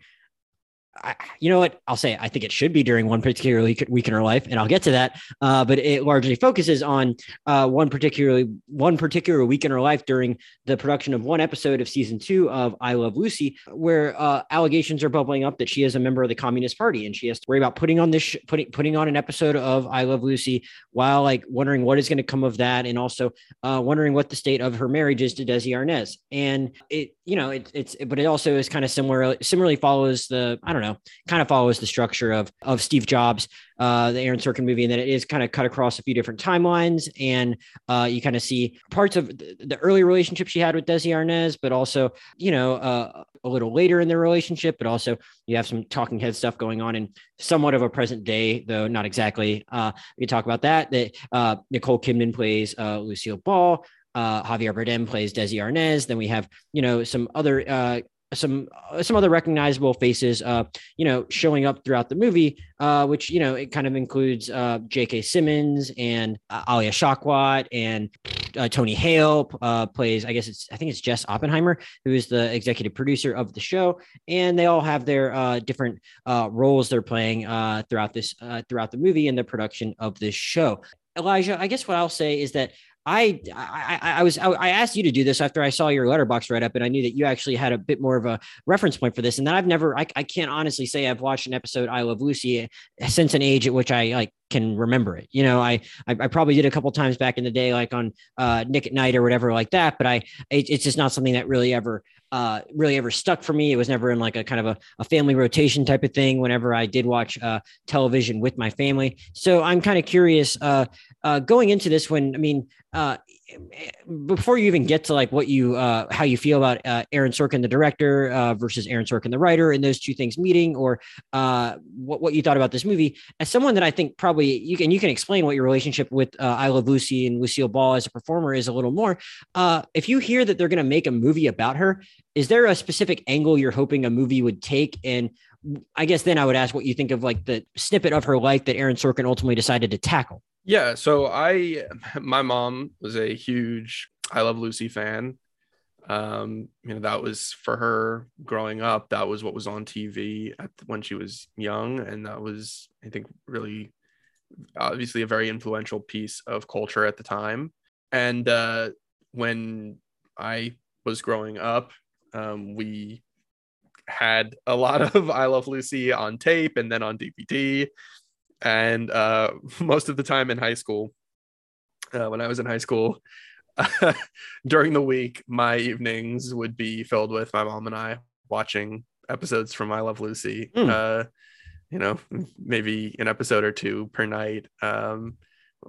I, you know what? I'll say I think it should be during one particular week in her life, and I'll get to that. Uh, but it largely focuses on uh, one particularly one particular week in her life during the production of one episode of season two of I Love Lucy, where uh, allegations are bubbling up that she is a member of the Communist Party, and she has to worry about putting on this sh- putting putting on an episode of I Love Lucy while like wondering what is going to come of that, and also uh, wondering what the state of her marriage is to Desi Arnaz. And it you know it, it's but it also is kind of similar similarly follows the I don't know know, kind of follows the structure of of Steve Jobs, uh, the Aaron Sorkin movie, and then it is kind of cut across a few different timelines, and uh, you kind of see parts of the, the, early relationship she had with Desi Arnaz, but also you know uh, a little later in their relationship, but also you have some talking head stuff going on in somewhat of a present day, though not exactly. Uh, we talk about that. That uh, Nicole Kidman plays uh, Lucille Ball. Uh, Javier Bardem plays Desi Arnaz. Then we have, you know, some other uh, some uh, some other recognizable faces, uh, you know, showing up throughout the movie, uh, which you know it kind of includes uh, J.K. Simmons and uh, Alia Shawkat and uh, Tony Hale uh, plays. I guess it's I think it's Jess Oppenheimer who is the executive producer of the show, and they all have their uh, different uh, roles they're playing uh, throughout this uh, throughout the movie and the production of this show. Elijah, I guess what I'll say is that I, I, I was I asked you to do this after I saw your Letterboxd write up, and I knew that you actually had a bit more of a reference point for this. And then I've never, I, I can't honestly say I've watched an episode I Love Lucy eh, since an age at which I like can remember it. You know, I I, I probably did a couple times back in the day, like on uh, Nick at Nite or whatever like that. But I, it, it's just not something that really ever uh, really ever stuck for me. It was never in like a kind of a, a family rotation type of thing whenever I did watch uh, television with my family. So I'm kind of curious uh, uh, going into this when, I mean, uh, before you even get to like what you uh, how you feel about uh, Aaron Sorkin the director uh, versus Aaron Sorkin the writer and those two things meeting or uh, what what you thought about this movie as someone that I think probably you can you can explain what your relationship with uh, I Love Lucy and Lucille Ball as a performer is a little more. Uh, if you hear that they're going to make a movie about her is there a specific angle you're hoping a movie would take? And I guess then I would ask what you think of like the snippet of her life that Aaron Sorkin ultimately decided to tackle yeah, so I my mom was a huge I Love Lucy fan. Um, you know, that was for her growing up, that was what was on TV at when she was young and that was I think really obviously a very influential piece of culture at the time. And uh when I was growing up, um, we had a lot of I Love Lucy on tape and then on DVD and uh, most of the time in high school, uh, when I was in high school, during the week, my evenings would be filled with my mom and I watching episodes from I Love Lucy. Mm. Uh, you know, maybe an episode or two per night. Um,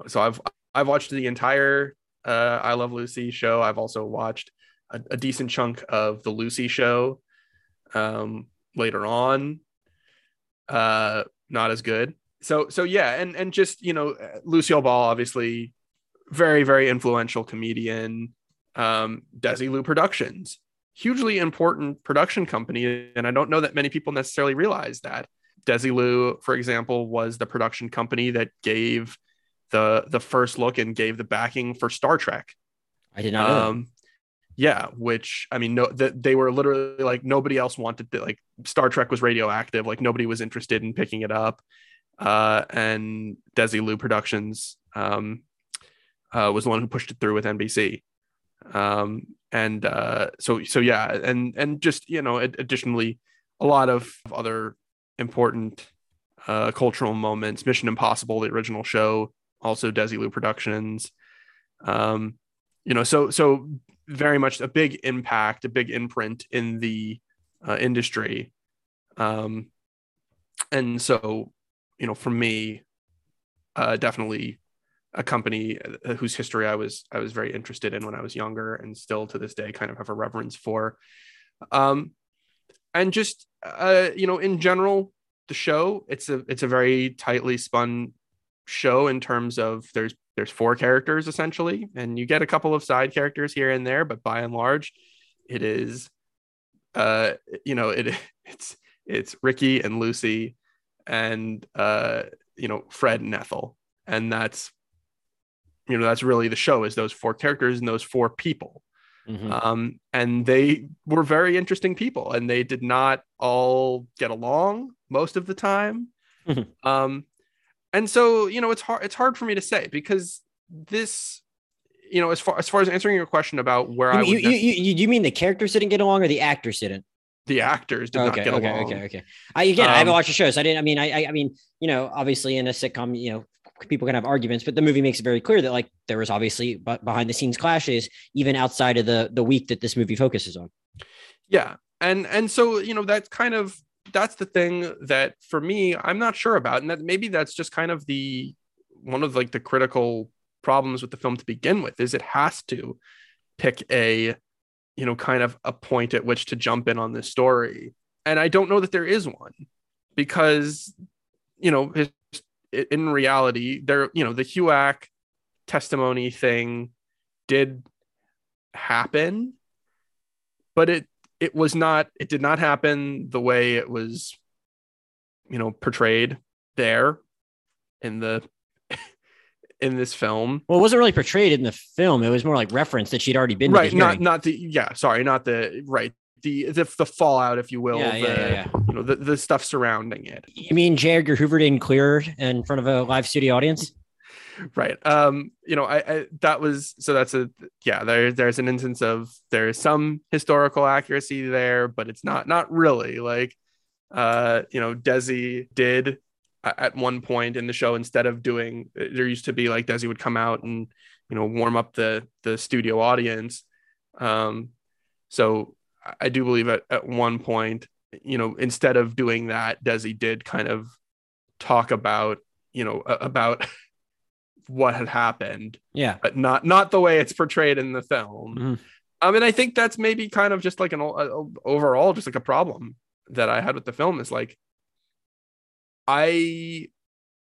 so I've I've watched the entire uh, I Love Lucy show. I've also watched a, a decent chunk of the Lucy show um, later on. Uh, not as good. So so yeah and and just you know lucille ball obviously very very influential comedian. Um desilu productions hugely important production company and i don't know that many people necessarily realize that. Desilu for example was the production company that gave the the first look and gave the backing for star trek. I did not know um yeah which i mean no that they were literally like nobody else wanted to like star trek was radioactive like nobody was interested in picking it up uh, and desi Desilu Productions um, uh, was the one who pushed it through with NBC. Um, and uh, so so yeah, and and just you know, additionally, a lot of other important uh, cultural moments. Mission Impossible, the original show, also desi Desilu Productions. Um, you know, so so very much a big impact, a big imprint in the uh, industry. Um, and so you know, for me, uh, definitely a company uh, whose history I was I was very interested in when I was younger, and still to this day kind of have a reverence for. Um, and just uh, you know, in general, the show it's a it's a very tightly spun show in terms of there's there's four characters essentially, and you get a couple of side characters here and there, but by and large, it is, uh, you know, it it's it's Ricky and Lucy and uh you know Fred and Ethel and that's you know that's really the show is those four characters and those four people mm-hmm. um and they were very interesting people and they did not all get along most of the time mm-hmm. um and so you know it's hard it's hard for me to say because this you know as far as far as answering your question about where you, i you, you, you, you mean the characters didn't get along or the actors didn't the actors did okay, not get okay, along. Okay, okay, I again, um, I haven't um, watched the show, so I didn't. I mean, I, I, I mean, you know, obviously in a sitcom, you know, people can have arguments, but the movie makes it very clear that like there was obviously behind the scenes clashes even outside of the the week that this movie focuses on. Yeah, and and so you know that's kind of that's the thing that for me I'm not sure about, and that maybe that's just kind of the one of like the critical problems with the film to begin with is it has to pick a you know kind of a point at which to jump in on this story. And i don't know that there is one because you know in reality, there, you know, the HUAC testimony thing did happen, but it it was not it did not happen the way it was, you know, portrayed there in the in this film. Well, it wasn't really portrayed in the film. It was more like reference that she'd already been right. Not not the yeah. Sorry, not the right the the, the fallout, if you will, yeah, the, yeah, yeah, you know, the, the stuff surrounding it. You mean J. Edgar Hoover didn't clear in front of a live studio audience? Right. Um, you know, I, I that was so that's a yeah, there there's an instance of there's some historical accuracy there, but it's not not really like uh, you know, Desi did at one point in the show instead of doing there used to be like Desi would come out and you know warm up the the studio audience um so I do believe at, at one point, you know, instead of doing that, Desi did kind of talk about, you know, about what had happened. Yeah. But not not the way it's portrayed in the film. Mm-hmm. I mean, I think that's maybe kind of just like an uh, overall just like a problem that I had with the film is like I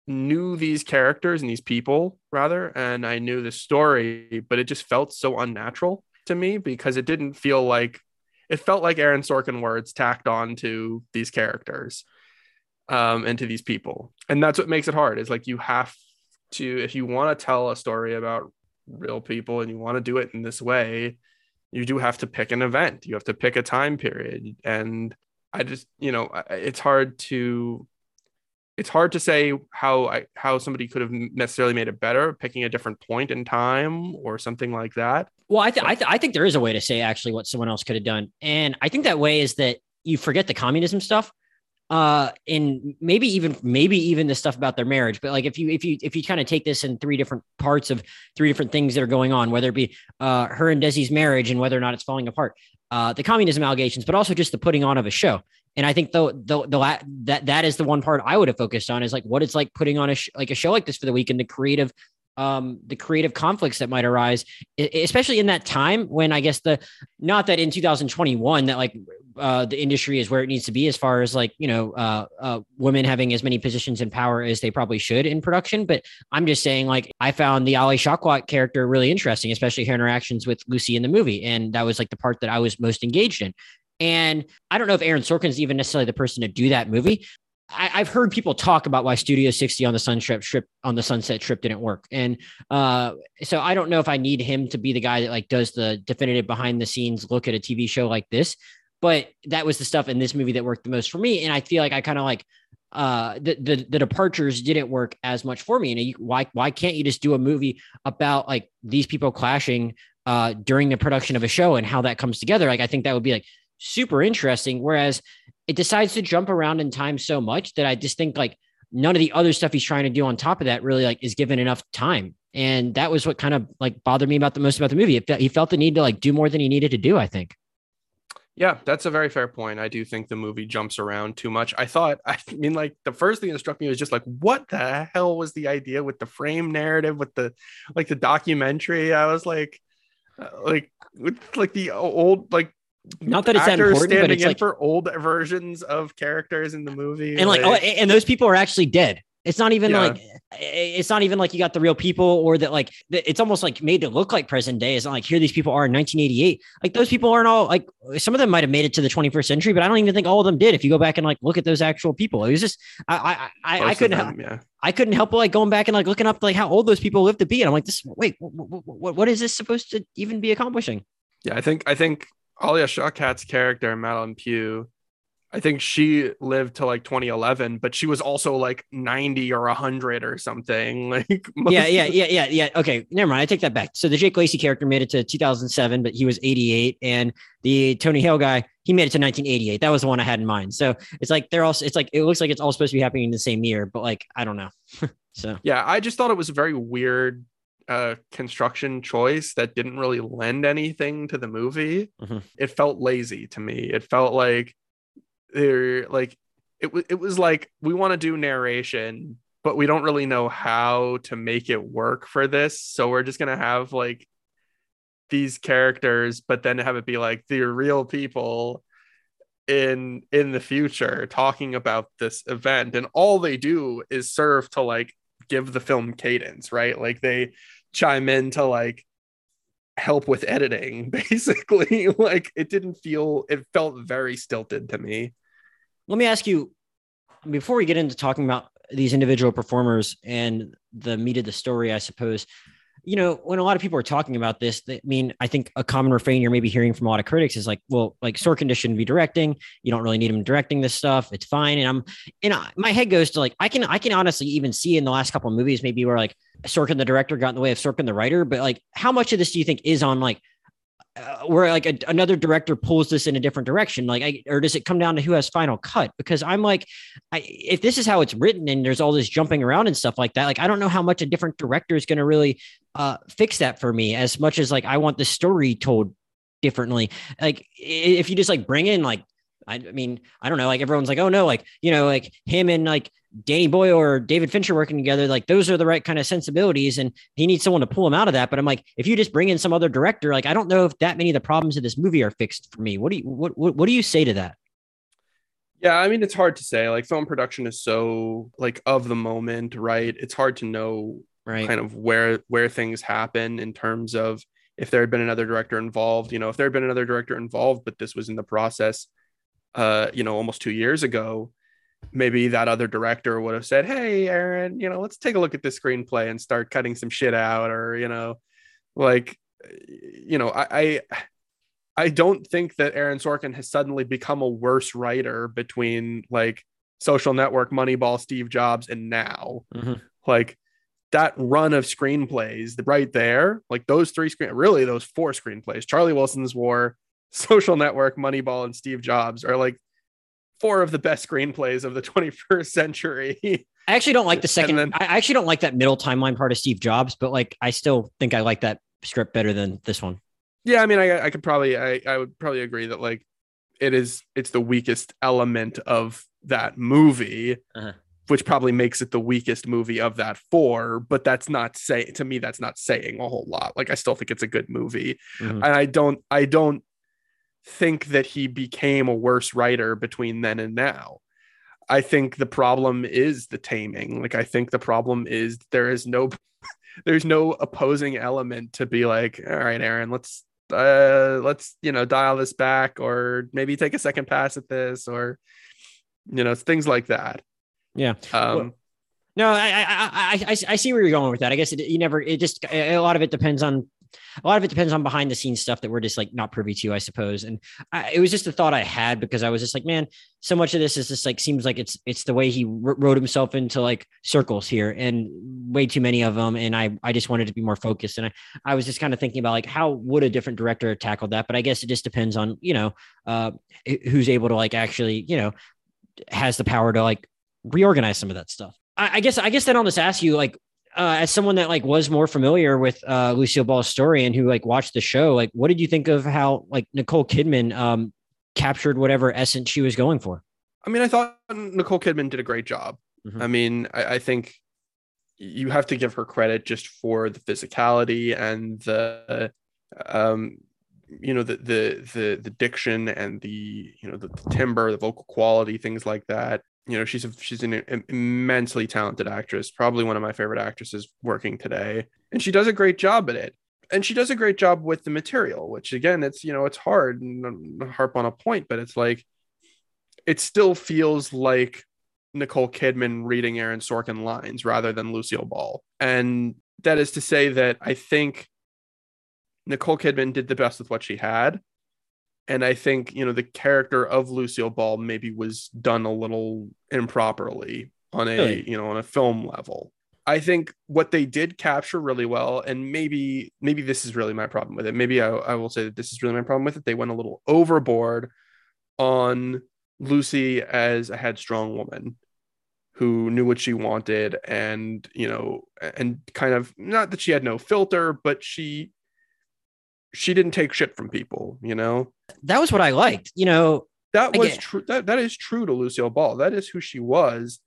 knew these characters and these people rather and I knew the story, but it just felt so unnatural to me because it didn't feel like it felt like Aaron Sorkin words tacked on to these characters um, and to these people. And that's what makes it hard is like you have to, if you want to tell a story about real people and you want to do it in this way, you do have to pick an event. You have to pick a time period. And I just, you know, it's hard to it's hard to say how I, how somebody could have necessarily made it better, picking a different point in time or something like that. Well, I, th- I, th- I think there is a way to say actually what someone else could have done, and I think that way is that you forget the communism stuff, uh, and maybe even maybe even the stuff about their marriage. But like if you if you if you kind of take this in three different parts of three different things that are going on, whether it be uh, her and Desi's marriage and whether or not it's falling apart, uh, the communism allegations, but also just the putting on of a show. And I think though the, the, that, that is the one part I would have focused on is like what it's like putting on a, sh- like a show like this for the week and the creative, um, the creative conflicts that might arise, especially in that time when I guess the, not that in 2021 that like, uh, the industry is where it needs to be as far as like, you know, uh, uh, women having as many positions in power as they probably should in production. But I'm just saying like, I found the Alia Shawkat character really interesting, especially her interactions with Lucy in the movie. And that was like the part that I was most engaged in. And I don't know if Aaron Sorkin is even necessarily the person to do that movie. I, have heard people talk about why Studio 60 on the Sunset Strip on the Sunset Strip didn't work, and uh, so I don't know if I need him to be the guy that like does the definitive behind the scenes look at a TV show like this. But that was the stuff in this movie that worked the most for me, and I feel like I kind of like uh, the, the the departures didn't work as much for me. And you, why why can't you just do a movie about like these people clashing uh, during the production of a show and how that comes together? Like I think that would be like super interesting. Whereas it decides to jump around in time so much that I just think like none of the other stuff he's trying to do on top of that really like is given enough time. And that was what kind of like bothered me about the most about the movie. He felt the need to like do more than he needed to do, I think. Yeah, that's a very fair point. I do think the movie jumps around too much. I thought, I mean, like the first thing that struck me was just like, what the hell was the idea with the frame narrative, with the like the documentary? I was like, uh, like, like the old, like not that it's that important, but it's like for old versions of characters in the movie, and like, oh, like oh, and those people are actually dead. It's not even Yeah. like eh, it's not even like you got the real people or that like it's almost like made to look like present day. It's not like here these people are in 1988. Like those people aren't all like some of them might have made it to the 21st century, but I don't even think all of them did. If you go back and like look at those actual people, it was just I I I, I couldn't them, yeah. I couldn't help but like going back and like looking up like how old those people lived to be. And I'm like, this wait, what, what, what is this supposed to even be accomplishing? Yeah, I think I think Alia Shawkat's character, Madelyn Pugh, I think she lived to like 2011, but she was also like 90 or 100 or something. Like yeah, yeah, yeah, yeah, yeah. Okay, never mind. I take that back. So the Jake Lacy character made it to 2007, but he was 88, and the Tony Hale guy he made it to 1988. That was the one I had in mind. So it's like they're also. It's like it looks like it's all supposed to be happening in the same year, but like I don't know. so Yeah, I just thought it was a very weird uh construction choice that didn't really lend anything to the movie. Mhm. It felt lazy to me. It felt like they're like it was it was like we want to do narration, but we don't really know how to make it work for this. So we're just gonna have like these characters, but then have it be like the real people in in the future talking about this event and all they do is serve to like give the film cadence right like they chime in to like help with editing basically like it didn't feel it felt very stilted to me let me ask you before we get into talking about these individual performers and the meat of the story, I suppose. You know, when a lot of people are talking about this, I mean, I think a common refrain you're maybe hearing from a lot of critics is like, well, like Sorkin shouldn't be directing. You don't really need him directing this stuff. It's fine. And I'm, and I, my head goes to like, I can, I can honestly even see in the last couple of movies, maybe where like Sorkin, the director got in the way of Sorkin, the writer, but like, how much of this do you think is on like, uh, where like a, another director pulls this in a different direction like I, or does it come down to who has final cut because i'm like I, if this is how it's written and there's all this jumping around and stuff like that like i don't know how much a different director is going to really uh, fix that for me as much as like i want the story told differently like if you just like bring in like I mean, I don't know. Like everyone's like, oh no, like you know, like him and like Danny Boyle or David Fincher working together, like those are the right kind of sensibilities, and he needs someone to pull him out of that. But I'm like, if you just bring in some other director, like I don't know if that many of the problems of this movie are fixed for me. What do you what what, what do you say to that? yeah i mean it's hard to say like film production is so like of the moment right it's hard to know Right. kind of where where things happen in terms of if there had been another director involved you know if there had been another director involved but this was in the process uh you know almost two years ago maybe that other director would have said hey aaron you know let's take a look at this screenplay and start cutting some shit out or you know like you know i i, I don't think that aaron sorkin has suddenly become a worse writer between like social network moneyball steve jobs and now Mhm. like that run of screenplays right there, like those three screen, really those four screenplays, Charlie Wilson's War, Social Network, Moneyball, and Steve Jobs are like four of the best screenplays of the 21st century. I actually don't like the second. then- I actually don't like that middle timeline part of Steve Jobs, but like I still think I like that script better than this one. yeah, I mean, I, I could probably, I, I would probably agree that like it is, it's the weakest element of that movie. Uh-huh. Which probably makes it the weakest movie of that four, but that's not say to me. That's not saying a whole lot. Like I still think it's a good movie. Mhm. and I don't I don't think that he became a worse writer between then and now. I think the problem is the taming. Like I think the problem is there is no there's no opposing element to be like, all right, Aaron, let's uh let's you know dial this back or maybe take a second pass at this or you know things like that. Yeah. Um Well, No, I, I, I, I, see where you're going with that. I guess it, you never, it just, a lot of it depends on, a lot of it depends on behind the scenes stuff that we're just like not privy to, I suppose. And I, it was just a thought I had because I was just like, man, so much of this is just like, seems like it's, it's the way he wrote himself into like circles here and way too many of them. And I, I just wanted to be more focused. And I, I was just kind of thinking about like, how would a different director have tackled that? But I guess it just depends on, you know, uh, who's able to like actually, you know, has the power to like reorganize some of that stuff. I, I guess I guess then I'll just ask you, like, uh, as someone that like was more familiar with uh, Lucille Ball's story and who like watched the show, like, what did you think of how like Nicole Kidman um, captured whatever essence she was going for? I mean, I thought Nicole Kidman did a great job. Mhm. I mean, I, I think you have to give her credit just for the physicality and the, um, you know, the the the the diction and the you know the, the timbre, the vocal quality, things like that. You know, she's a, she's an immensely talented actress, probably one of my favorite actresses working today, and she does a great job at it. And she does a great job with the material, which again, it's you know, it's hard and um, harp on a point, but it's like it still feels like Nicole Kidman reading Aaron Sorkin lines rather than Lucille Ball. And that is to say that I think Nicole Kidman did the best with what she had. And I think, you know, the character of Lucille Ball maybe was done a little improperly on a, really? you know, on a film level. I think what they did capture really well, and maybe maybe this is really my problem with it. Maybe I, I will say that this is really my problem with it. They went a little overboard on Lucy as a headstrong woman who knew what she wanted and you know and kind of not that she had no filter but she she didn't take shit from people you know that was what i liked you know that was true that, that is true to lucille ball that is who she was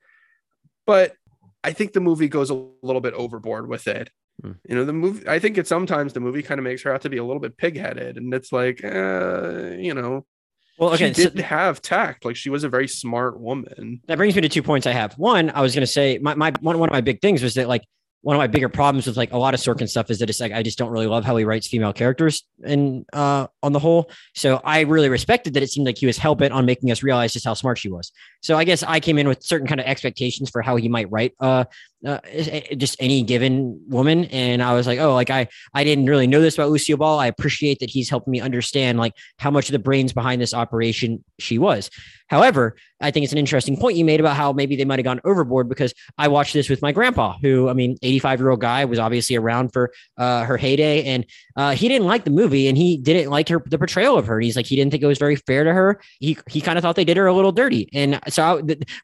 but i think the movie goes a little bit overboard with it hmm. you know the movie i think it sometimes the movie kind of makes her out to be a little bit pig-headed and it's like uh, you know well, okay, she did so, have tact. Like she was a very smart woman. That brings me to two points I have. One, I was going to say my, my one, one of my big things was that like one of my bigger problems with like a lot of Sorkin stuff is that it's like I just don't really love how he writes female characters and uh on the whole. So I really respected that it seemed like he was hell bent on making us realize just how smart she was. So I guess I came in with certain kind of expectations for how he might write uh, uh just any given woman and I was like, "Oh, like I I didn't really know this about Lucille Ball. I appreciate that he's helping me understand like how much of the brains behind this operation she was." However, I think it's an interesting point you made about how maybe they might have gone overboard because I watched this with my grandpa, who I mean, 85 year old guy was obviously around for uh, her heyday, and uh, he didn't like the movie and he didn't like her the portrayal of her. he's like he didn't think it was very fair to her. He he kind of thought they did her a little dirty, and so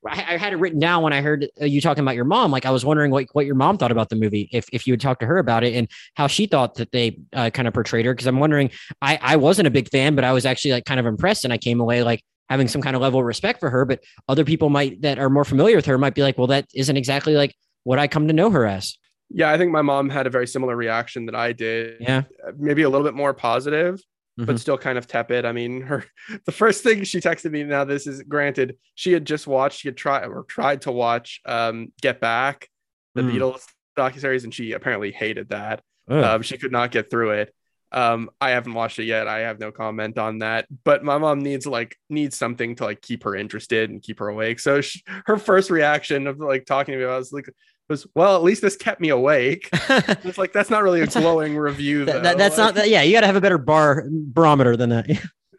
I, I had it written down when I heard uh, you talking about your mom. Like I was wondering what what your mom thought about the movie if if you would talk to her about it and how she thought that they uh, kind of portrayed her because I'm wondering I I wasn't a big fan, but I was actually like kind of impressed and I came away like having some kind of level of respect for her. But other people might that are more familiar with her might be like, well, that isn't exactly like what I come to know her as. Yeah, I think my mom had a very similar reaction that I did. Yeah. Maybe a little bit more positive, mm-hmm. but still kind of tepid. I mean, her the first thing she texted me now, this is granted, she had just watched, she had tried or tried to watch um Get Back, the mm. Beatles docuseries, and she apparently hated that. Um, she could not get through it. Um, I haven't watched it yet. I have no comment on that. But my mom needs like needs something to like keep her interested and keep her awake. So she, her first reaction of like talking to me about was like was well, at least this kept me awake. it's like that's not really a glowing review. That, that, that's like, not that. Yeah, you got to have a better bar barometer than that.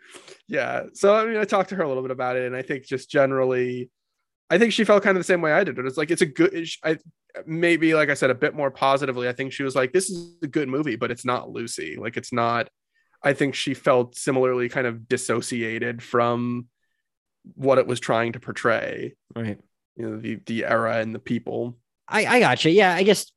yeah. So I mean, I talked to her a little bit about it, and I think just generally, I think she felt kind of the same way I did. It was like it's a good. I maybe like I said a bit more positively. I think she was like, "This is a good movie, but it's not Lucy. Like it's not." I think she felt similarly kind of dissociated from what it was trying to portray. Right. You know the the era and the people. I I got you. Yeah, I guess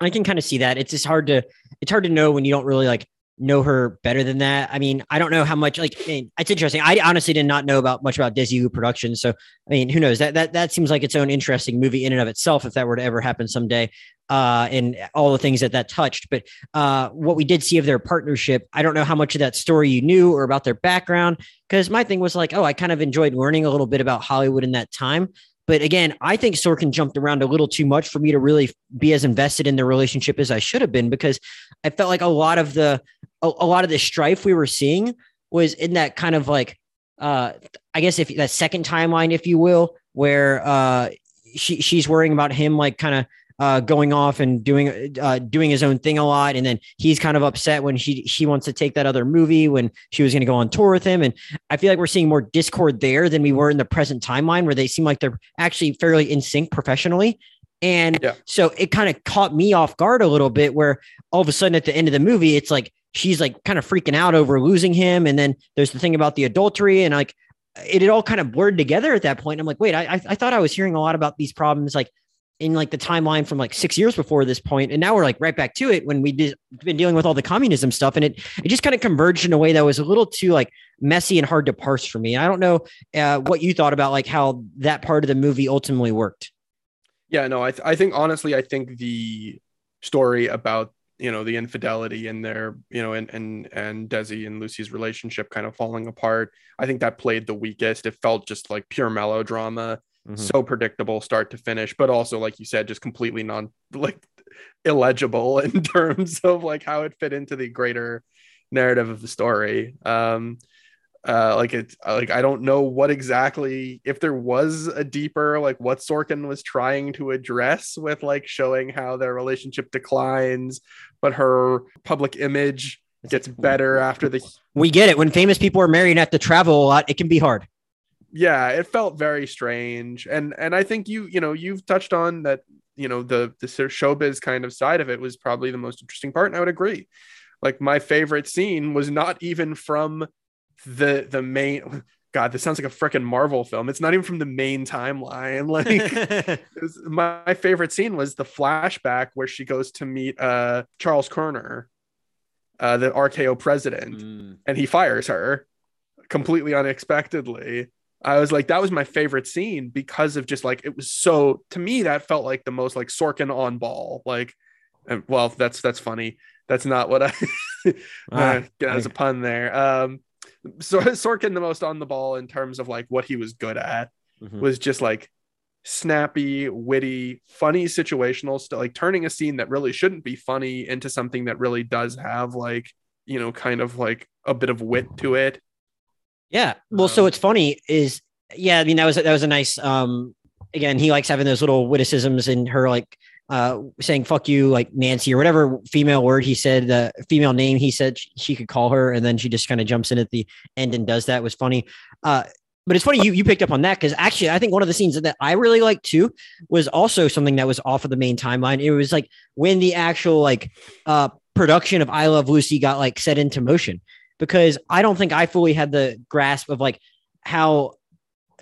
I can kind of see that. It's just hard to it's hard to know when you don't really like know her better than that. I mean, I don't know how much like I mean, it's interesting. I honestly did not know about much about Desi production. So I mean, who knows? That that that seems like its own interesting movie in and of itself if that were to ever happen someday. Uh, and all the things that that touched. But uh, what we did see of their partnership, I don't know how much of that story you knew or about their background. Because my thing was like, oh, I kind of enjoyed learning a little bit about Hollywood in that time. But again, I think Sorkin jumped around a little too much for me to really be as invested in the relationship as I should have been because I felt like a lot of the a, a lot of the strife we were seeing was in that kind of like uh I guess if that second timeline, if you will, where uh she she's worrying about him like kind of uh, going off and doing uh, doing his own thing a lot, and then he's kind of upset when she she wants to take that other movie when she was going to go on tour with him, and I feel like we're seeing more discord there than we were in the present timeline, where they seem like they're actually fairly in sync professionally. And yeah. so it kind of caught me off guard a little bit, where all of a sudden at the end of the movie, it's like she's like kind of freaking out over losing him, and then there's the thing about the adultery, and like it had all kind of blurred together at that point. I'm like, wait, I I thought I was hearing a lot about these problems like in like the timeline from like six years before this point, and now we're like right back to it when we did been dealing with all the communism stuff, and it it just kind of converged in a way that was a little too like messy and hard to parse for me. I don't know uh, what you thought about like how that part of the movie ultimately worked. Yeah, no, I th- I think honestly, I think the story about you know the infidelity in their you know and and and Desi and Lucy's relationship kind of falling apart. I think that played the weakest. It felt just like pure melodrama mm-hmm. so predictable start to finish, but also like you said, just completely non like illegible in terms of like how it fit into the greater narrative of the story. Um, uh, like it, like I don't know what exactly if there was a deeper like what Sorkin was trying to address with like showing how their relationship declines, but her public image gets better after the. We get it when famous people are married and have to travel a lot. It can be hard. Yeah, it felt very strange, and and I think you you know you've touched on that you know the the showbiz kind of side of it was probably the most interesting part, and I would agree. Like my favorite scene was not even from the the main God, this sounds like a freaking Marvel film. It's not even from the main timeline. Like was, my favorite scene was the flashback where she goes to meet uh Charles Koerner, uh, the RKO president, mm. and he fires her completely unexpectedly. I was like, that was my favorite scene because of just like it was so to me that felt like the most like Sorkin on ball. Like, and, well, that's that's funny. That's not what I ah, uh, as a pun there. Um, so Sorkin the most on the ball in terms of like what he was good at mm-hmm. was just like snappy, witty, funny situational stuff, like turning a scene that really shouldn't be funny into something that really does have like, you know, kind of like a bit of wit to it. Yeah. Well, um, so it's funny is yeah, I mean that was that was a nice um again, he likes having those little witticisms in her like uh, saying "fuck you" like Nancy or whatever female word he said, the female name he said she could call her, and then she just kind of jumps in at the end and does that was funny. Uh, but it's funny you you picked up on that because actually I think one of the scenes that I really liked too was also something that was off of the main timeline. It was like when the actual like uh, production of I Love Lucy got like set into motion because I don't think I fully had the grasp of like how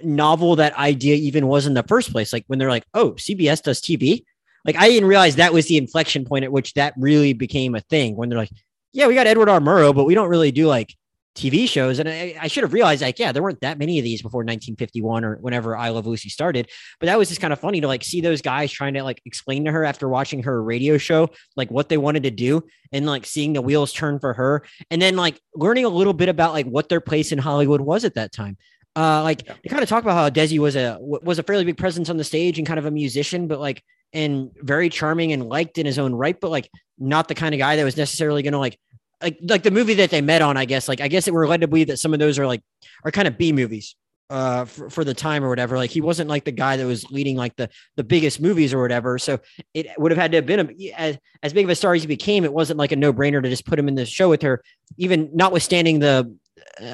novel that idea even was in the first place. Like when they're like, oh, CBS does TV like I didn't realize that was the inflection point at which that really became a thing when they're like, yeah, we got Edward R. Murrow, but we don't really do like TV shows. And I, I, should have realized, like, yeah, there weren't that many of these before 1951 or whenever I Love Lucy started. But that was just kind of funny to like see those guys trying to like explain to her after watching her radio show, like what they wanted to do and like seeing the wheels turn for her. And then like learning a little bit about like what their place in Hollywood was at that time. Uh, like yeah. they kind of talk about how Desi was a was a fairly big presence on the stage and kind of a musician, but like and very charming and liked in his own right, but like not the kind of guy that was necessarily going to like like like the movie that they met on. I guess like I guess it we're led to believe that some of those are like are kind of B movies uh for, for the time or whatever like he wasn't like the guy that was leading like the the biggest movies or whatever so it would have had to have been a, as, as big of a star as he became it wasn't like a no-brainer to just put him in the show with her even notwithstanding the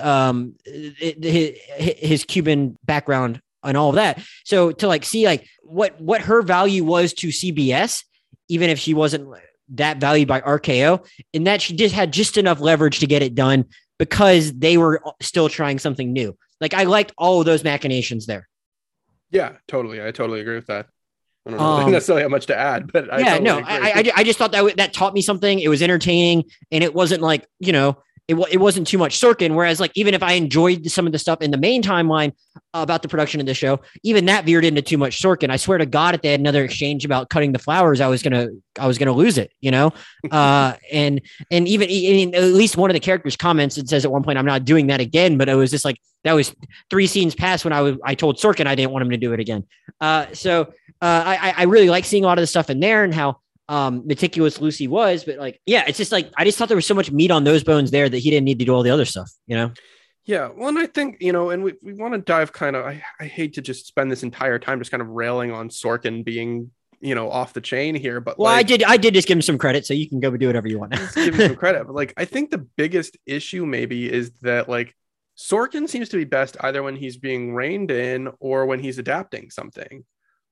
um his, his cuban background and all of that. So to like see like what what her value was to CBS, even if she wasn't that valued by RKO, and that she just had just enough leverage to get it done because they were still trying something new. Like I liked all of those machinations there. Yeah, totally. I totally agree with that. I don't um, necessarily have much to add, but I yeah, totally no, I, I, I just thought that that taught me something. It was entertaining, and it wasn't like you know it, it wasn't too much Sorkin. Whereas, like, even if I enjoyed some of the stuff in the main timeline about the production of the show, even that veered into too much Sorkin. I swear to God, if they had another exchange about cutting the flowers, I was gonna, I was gonna lose it, you know. uh, and and even at least one of the characters comments and says at one point, "I'm not doing that again." But it was just like that was three scenes past when I was, I told Sorkin I didn't want him to do it again. Uh, so uh, I, I really like seeing a lot of the stuff in there and how um, meticulous Lucy was, but like, yeah, it's just like I just thought there was so much meat on those bones there that he didn't need to do all the other stuff, you know? Yeah, well, and I think you know, and we, we want to dive kind of. I, I hate to just spend this entire time just kind of railing on Sorkin being you know off the chain here, but well, like, I did I did just give him some credit, so you can go do whatever you want. give him some credit, but like I think the biggest issue maybe is that like Sorkin seems to be best either when he's being reined in or when he's adapting something.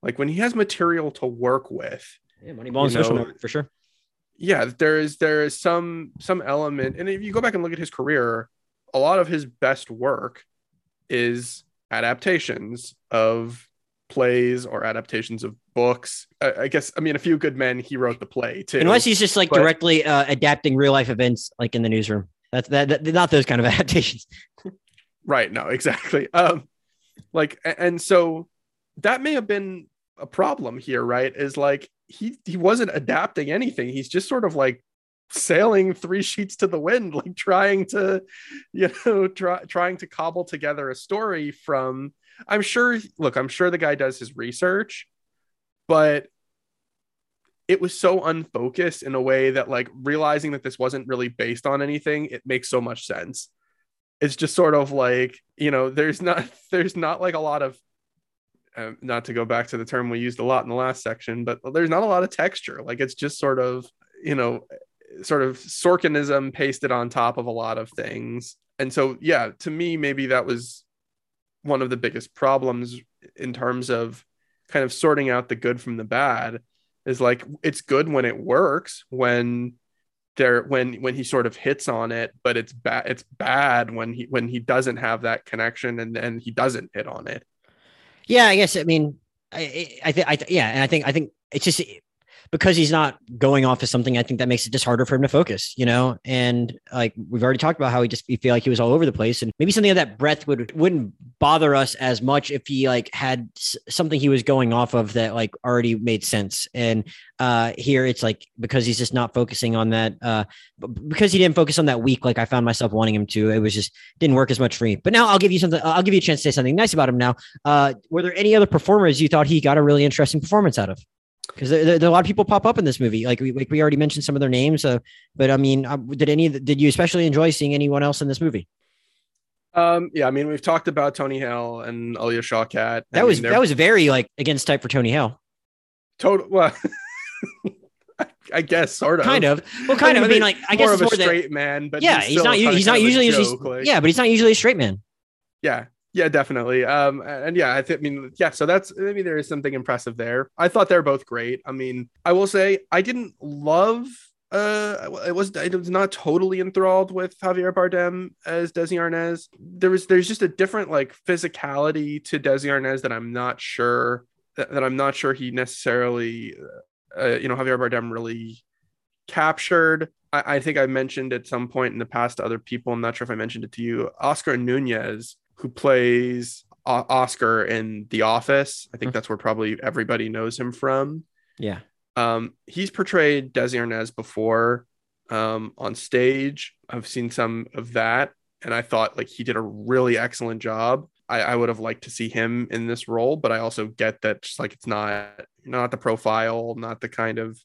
Like when he has material to work with, yeah, Moneyball you know, for sure. Yeah, there is there is some some element, and if you go back and look at his career, a lot of his best work is adaptations of plays or adaptations of books. I, I, guess I mean a few good men. He wrote the play too. Unless he's just like but, directly uh, adapting real life events, like in the newsroom. That's that, that not those kind of adaptations. right. No. Exactly. Um, like and so that may have been a problem here. Right. Is like he he wasn't adapting anything. He's just sort of like sailing three sheets to the wind, like trying to, you know, try, trying to cobble together a story from I'm sure. Look, I'm sure the guy does his research, but it was so unfocused in a way that like realizing that this wasn't really based on anything it makes so much sense it's just sort of like you know there's not there's not like a lot of uh, not to go back to the term we used a lot in the last section but there's not a lot of texture. Like it's just sort of you know sort of sorkinism pasted on top of a lot of things. And so yeah to me maybe that was one of the biggest problems in terms of kind of sorting out the good from the bad is like it's good when it works when there when when he sort of hits on it but it's bad it's bad when he when he doesn't have that connection and and he doesn't hit on it yeah i guess i mean i i think i yeah and i think i think it's just because he's not going off of something, I think that makes it just harder for him to focus, you know? And like we've already talked about how he just we feel like he was all over the place. And maybe something of that breadth would wouldn't bother us as much if he like had something he was going off of that like already made sense. And uh here it's like because he's just not focusing on that, uh because he didn't focus on that week, like I found myself wanting him to, it was just didn't work as much for me. But now I'll give you something, I'll give you a chance to say something nice about him now. Uh were there any other performers you thought he got a really interesting performance out of? Because there, there, there, a lot of people pop up in this movie. Like we like we already mentioned some of their names. Uh, but I mean, uh, did any did you especially enjoy seeing anyone else in this movie? Um, yeah, I mean, we've talked about Tony Hale and Alia Shawkat. That I was mean, that was very like against type for Tony Hale. Total. Well, I guess sort of. Kind of. Well, kind I mean, of. I mean, like I guess more of a straight that, man, but yeah, he's, he's not. He's not usually. Joke, like, yeah, but he's not usually a straight man. Yeah, yeah, definitely. Um, and yeah, I think, I mean, yeah, so that's maybe there is something impressive there. I thought they're both great. I mean, I will say I didn't love, uh, it was, I was not totally enthralled with Javier Bardem as Desi Arnaz. There was, there's just a different like physicality to Desi Arnaz that I'm not sure, that, that I'm not sure he necessarily, uh, you know, Javier Bardem really captured. I, I think I mentioned at some point in the past to other people, I'm not sure if I mentioned it to you, Oscar Nunez who plays Oscar in The Office. I think mm-hmm. that's where probably everybody knows him from. Yeah. Um, he's portrayed Desi Arnaz before um, on stage. I've seen some of that, and I thought like he did a really excellent job. I, I would have liked to see him in this role, but I also get that just like it's not not the profile, not the kind of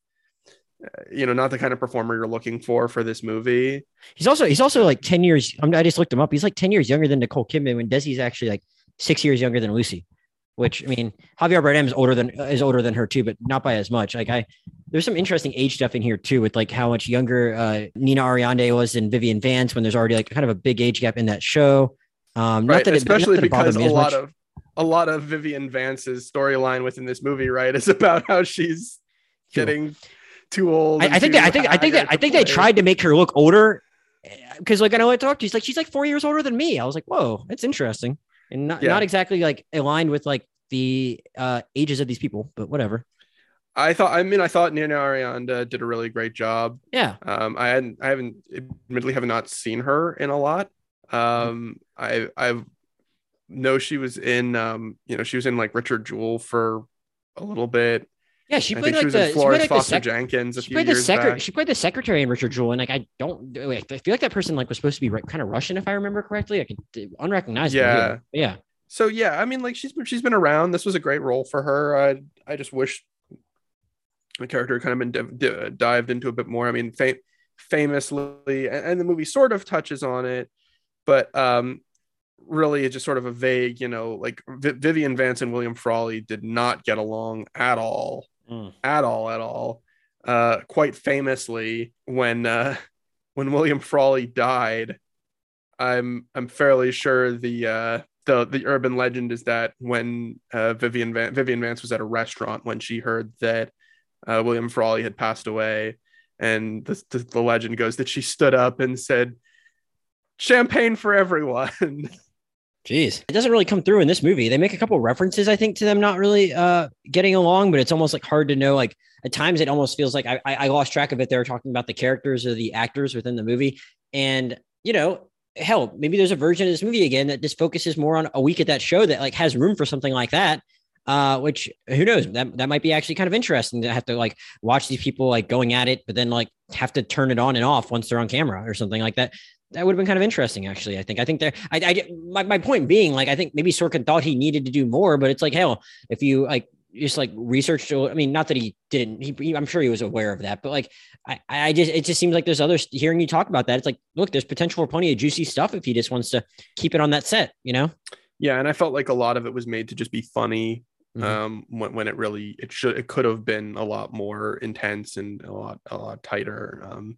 you know, not the kind of performer you're looking for for this movie. He's also he's also like ten years. I just looked him up. He's like ten years younger than Nicole Kidman. When Desi's actually like six years younger than Lucy. Which I mean, Javier Bardem is older than is older than her too, but not by as much. Like I, there's some interesting age stuff in here too, with like how much younger uh, Nina Arianda was than Vivian Vance when there's already like kind of a big age gap in that show. Um, right, it, especially because a lot much. of a lot of Vivian Vance's storyline within this movie, right, is about how she's getting too old. I, I think that, I think I think that I think play. they tried to make her look older because like I know I talked to, she's like she's like four years older than me. I was like, whoa, that's interesting, and not, yeah. not exactly like aligned with like the uh, ages of these people, but whatever. I thought. I mean, I thought Nina Arianda did a really great job. Yeah. Um, I hadn't. I haven't. Admittedly, have not seen her in a lot. Um, I I know she was in. Um, you know, she was in like Richard Jewell for a little bit. Yeah, she played like the Florence like Foster sec- Jenkins. she played the secretary. She played the secretary in Richard Jewell, and like I don't. Wait, I feel like that person like was supposed to be right, kind of Russian, if I remember correctly. I could unrecognizable. Yeah, yeah. So yeah, I mean, like she's she's been around. This was a great role for her. I I just wish the character kind of been div- dived into a bit more. I mean, fam- famously, and, and the movie sort of touches on it, but um, really it's just sort of a vague, you know, like v- Vivian Vance and William Frawley did not get along at all mm. at all, at all. Uh, quite famously, when uh, when William Frawley died, I'm I'm fairly sure the uh, the the urban legend is that when uh, Vivian Van- Vivian Vance was at a restaurant when she heard that uh, William Frawley had passed away, and the, the, the legend goes that she stood up and said, "Champagne for everyone." Jeez, it doesn't really come through in this movie. They make a couple references, I think, to them not really uh, getting along, but it's almost like hard to know. Like at times, it almost feels like I, I lost track of it. They were talking about the characters or the actors within the movie, and you know, hell, maybe there's a version of this movie again that just focuses more on a week at that show that like has room for something like that. Uh, which who knows that that might be actually kind of interesting to have to like watch these people like going at it, but then like have to turn it on and off once they're on camera or something like that that would have been kind of interesting, actually. I think. I think there. I, I my, my point being, like, I think maybe Sorkin thought he needed to do more, but it's like, hell, if you like just like researched. I mean, not that he didn't. He, I'm sure he was aware of that, but like, I, I just it just seems like there's others hearing you talk about that. It's like, look, there's potential for plenty of juicy stuff if he just wants to keep it on that set, you know? Yeah, and I felt like a lot of it was made to just be funny. Mm-hmm. Um, when, when it really it should it could have been a lot more intense and a lot a lot tighter. Um,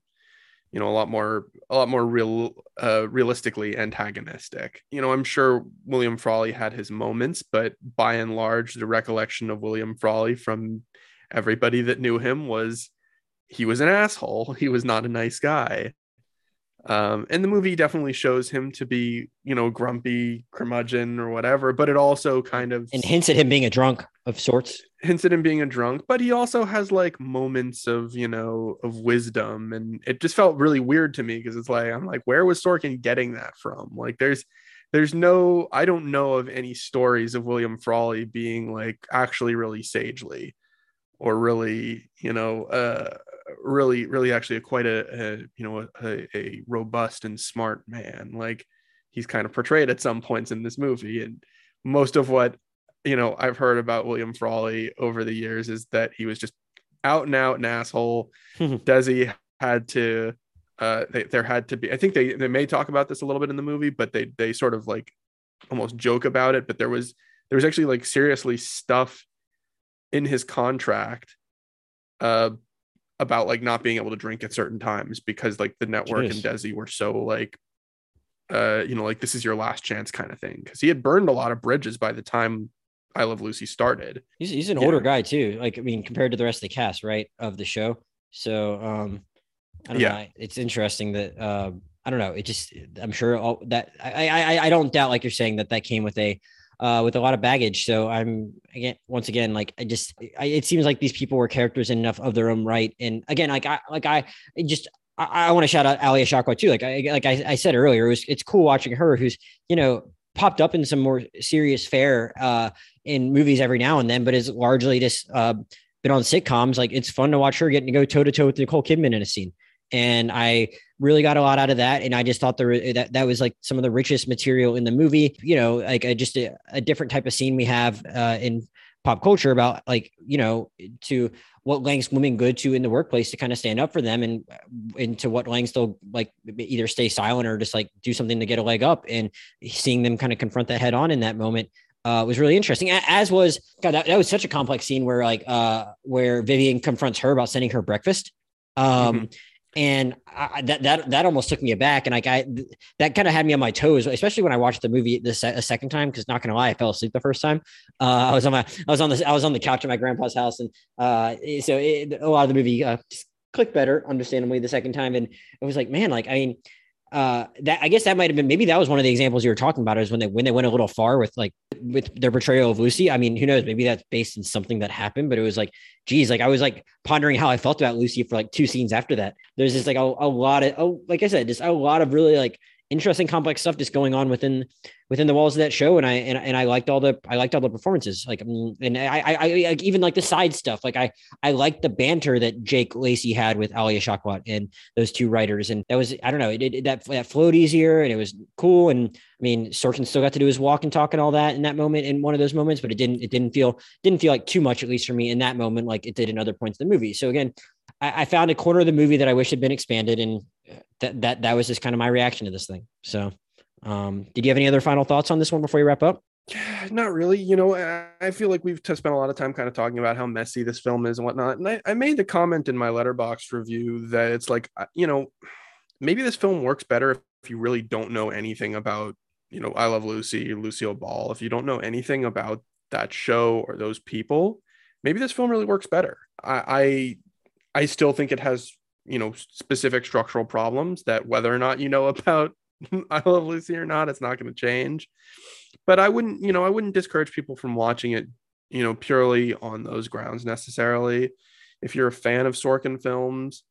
you know a lot more a lot more real uh realistically antagonistic. You know i'm sure william frawley had his moments but by and large the recollection of william frawley from everybody that knew him was he was an asshole. He was not a nice guy. Um, and the movie definitely shows him to be, you know, grumpy, curmudgeon or whatever, but it also kind of and hints at him being a drunk of sorts. Hints at him being a drunk, but he also has like moments of, you know, of wisdom. And it just felt really weird to me because it's like, I'm like, where was Sorkin getting that from? Like, there's, there's no, I don't know of any stories of William Frawley being like actually really sagely or really, you know, uh, really, really actually a, quite a, a you know a, a, robust and smart man. Like he's kind of portrayed at some points in this movie, and most of what you know I've heard about William Frawley over the years is that he was just out and out an asshole. Desi had to uh they, there had to be i think they they may talk about this a little bit in the movie but they they sort of like almost joke about it but there was there was actually like seriously stuff in his contract uh about like not being able to drink at certain times because like the network Jeez. and Desi were so like uh you know like this is your last chance kind of thing because he had burned a lot of bridges by the time I Love Lucy started. He's he's an older guy too. Like I mean compared to the rest of the cast, right, of the show. So um I don't yeah. know. It's interesting that uh, I don't know. It just I'm sure all that I I I don't doubt like you're saying that that came with a uh, with a lot of baggage. So I'm again, once again, like I just, I, it seems like these people were characters enough of their own right. And again, like I, like I just, I, I want to shout out Alia Shawkat too. Like I, like I, I said earlier, it was, it's cool watching her, who's, you know, popped up in some more serious fare uh, in movies every now and then, but is largely just uh, been on sitcoms. Like it's fun to watch her getting to go toe to toe with Nicole Kidman in a scene and I really got a lot out of that. And I just thought that that was like some of the richest material in the movie. You know, like a, just a, a, different type of scene we have uh, in pop culture about like you know to what lengths women go to in the workplace to kind of stand up for them and into what lengths they'll like either stay silent or just like do something to get a leg up and seeing them kind of confront that head on in that moment uh, was really interesting. As was God, that, that was such a complex scene where like uh, where Vivian confronts her about sending her breakfast. Um, mm-hmm and I, that that that almost took me aback, and like I that kind of had me on my toes, especially when I watched the movie the a second time. Because not gonna lie, I fell asleep the first time. Uh, I was on my I was on the I was on the couch at my grandpa's house, and uh, so it, a lot of the movie uh, clicked better, understandably, the second time. And it was like, man, like I mean, uh, that I guess that might have been maybe that was one of the examples you were talking about is when they when they went a little far with like with their portrayal of Lucy. I mean, who knows? Maybe that's based in something that happened, but it was like, geez, like I was like pondering how I felt about Lucy for like two scenes after that. There's just like a, a lot of oh, like I said, just a lot of really like interesting complex stuff just going on within within the walls of that show. And i and, and i liked all the i liked all the performances like mm, and i i, I even like the side stuff like i i liked the banter that jake lacy had with alia shawkat and those two writers. And that was i don't know it, it, that that flowed easier and it was cool. And i mean sorkin still got to do his walk and talk and all that in that moment in one of those moments but it didn't it didn't feel didn't feel like too much at least for me in that moment like it did in other points of the movie. So again I, I found a corner of the movie that I wish had been expanded, and that that that was just kind of my reaction to this thing. So, um, did you have any other final thoughts on this one before you wrap up? Not really. You know, I feel like we've spent a lot of time kind of talking about how messy this film is and whatnot. And I, I made the comment in my Letterboxd review that it's like, you know, maybe this film works better if you really don't know anything about, you know, I Love Lucy, Lucille Ball. If you don't know anything about that show or those people, maybe this film really works better. I, I, I still think it has you know specific structural problems that whether or not you know about I love Lucy or not, it's not going to change. But I wouldn't, you know, I wouldn't discourage people from watching it, you know, purely on those grounds necessarily. If you're a fan of Sorkin films,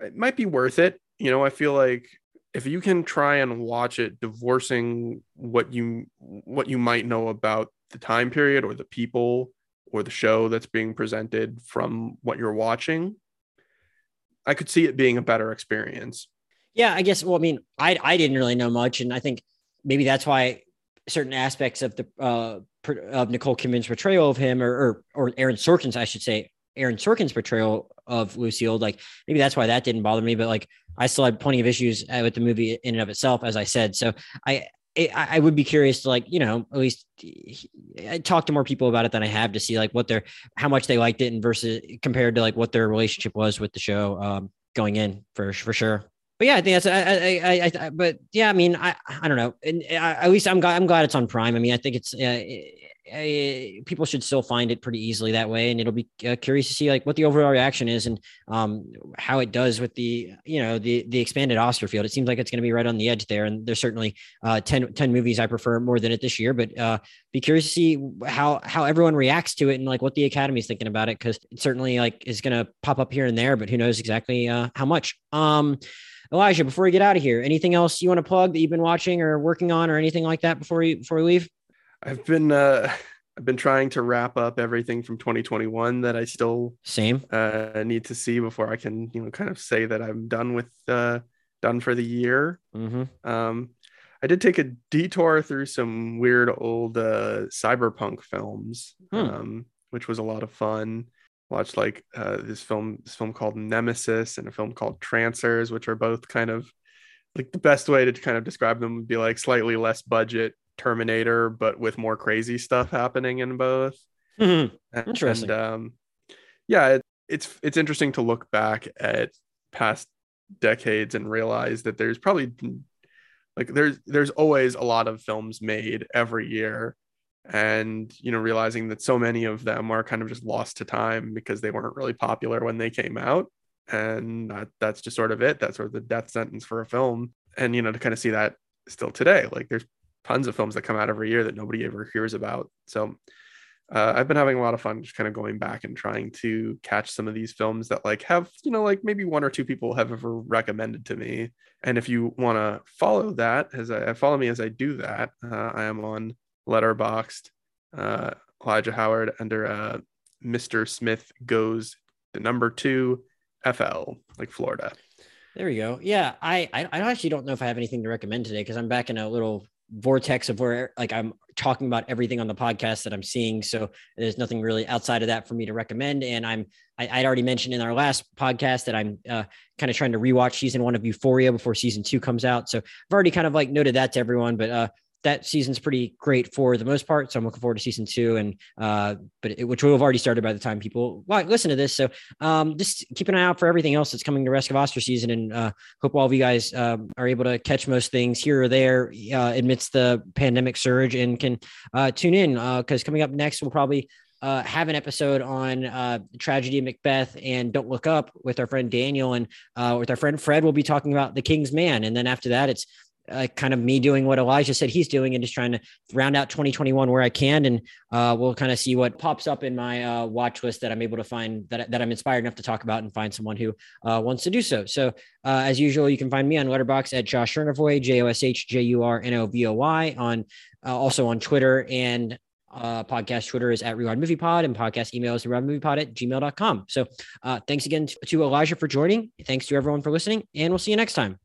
it might be worth it. You know, I feel like if you can try and watch it divorcing what you what you might know about the time period or the people or the show that's being presented from what you're watching, I could see it being a better experience. Yeah, I guess. Well, I mean, I I didn't really know much, and I think maybe that's why certain aspects of the uh of Nicole Kidman's portrayal of him, or or, or Aaron Sorkin's, I should say, Aaron Sorkin's portrayal of Lucille, like maybe that's why that didn't bother me. But like, I still had plenty of issues uh, with the movie in and of itself, as I said. So I I would be curious to like, you know, at least I talk to more people about it than I have to see like what their, how much they liked it and versus compared to like what their relationship was with the show um, going in for, for sure but yeah, I think that's I, I, I, I, but yeah, I mean, I, I don't know. And I, at least I'm glad, I'm glad it's on Prime. I mean, I think it's, uh, uh, people should still find it pretty easily that way, and it'll be uh, curious to see like what the overall reaction is and um, how it does with the, you know, the the expanded Oscar field. It seems like it's going to be right on the edge there, and there's certainly uh, 10, 10 movies I prefer more than it this year. But uh, be curious to see how how everyone reacts to it and like what the Academy's thinking about it because it certainly like is going to pop up here and there, but who knows exactly uh, how much. Um, Elijah, before we get out of here, anything else you want to plug that you've been watching or working on or anything like that before you before we leave? I've been uh I've been trying to wrap up everything from 2021 that I still same uh need to see before I can, you know, kind of say that I'm done with uh done for the year. Mm-hmm. Um I did take a detour through some weird old uh cyberpunk films, hmm. um, which was a lot of fun watched like uh, this film this film called nemesis and a film called trancers which are both kind of like the best way to kind of describe them would be like slightly less budget terminator but with more crazy stuff happening in both mm-hmm. interesting and, um, yeah it, it's it's interesting to look back at past decades and realize that there's probably like there's there's always a lot of films made every year and you know realizing that so many of them are kind of just lost to time because they weren't really popular when they came out. And that, that's just sort of it. That's sort of the death sentence for a film. And you know to kind of see that still today like there's tons of films that come out every year that nobody ever hears about. So uh, i've been having a lot of fun just kind of going back and trying to catch some of these films that like have you know like maybe one or two people have ever recommended to me. And if you want to follow that as i follow me as i do that uh, i am on Letterboxd, uh, Elijah Howard under uh, Mr. Smith goes the number two FL, like Florida. There we go. Yeah, I I, I actually don't know if I have anything to recommend today because I'm back in a little vortex of where like I'm talking about everything on the podcast that I'm seeing. So there's nothing really outside of that for me to recommend. And I'm I, would already mentioned in our last podcast that I'm uh, kind of trying to rewatch season one of Euphoria before season two comes out. So I've already kind of like noted that to everyone. But uh, that season's pretty great for the most part. So I'm looking forward to season two, and uh, but it, which will have already started by the time people listen to this. So um, just keep an eye out for everything else that's coming to rest of Oscar season, and uh, hope all of you guys um, are able to catch most things here or there uh, amidst the pandemic surge, and can uh, tune in because uh, coming up next we'll probably. Uh, have an episode on uh, tragedy of Macbeth and Don't Look Up with our friend Daniel and uh, with our friend Fred. We'll be talking about The King's Man, and then after that, it's kind of me doing what Elijah said he's doing and just trying to round out 2021 where I can. And uh, we'll kind of see what pops up in my uh, watch list that I'm able to find that, that I'm inspired enough to talk about and find someone who uh, wants to do so. So, uh, as usual, you can find me on Letterboxd at Josh Jurnovoy, J O S H J U R N O V O Y, on uh, also on Twitter and uh, podcast Twitter is at Rewind Movie Pod and podcast email is rewindmoviepod at gmail.com. So uh, thanks again to Elijah for joining. Thanks to everyone for listening, and we'll see you next time.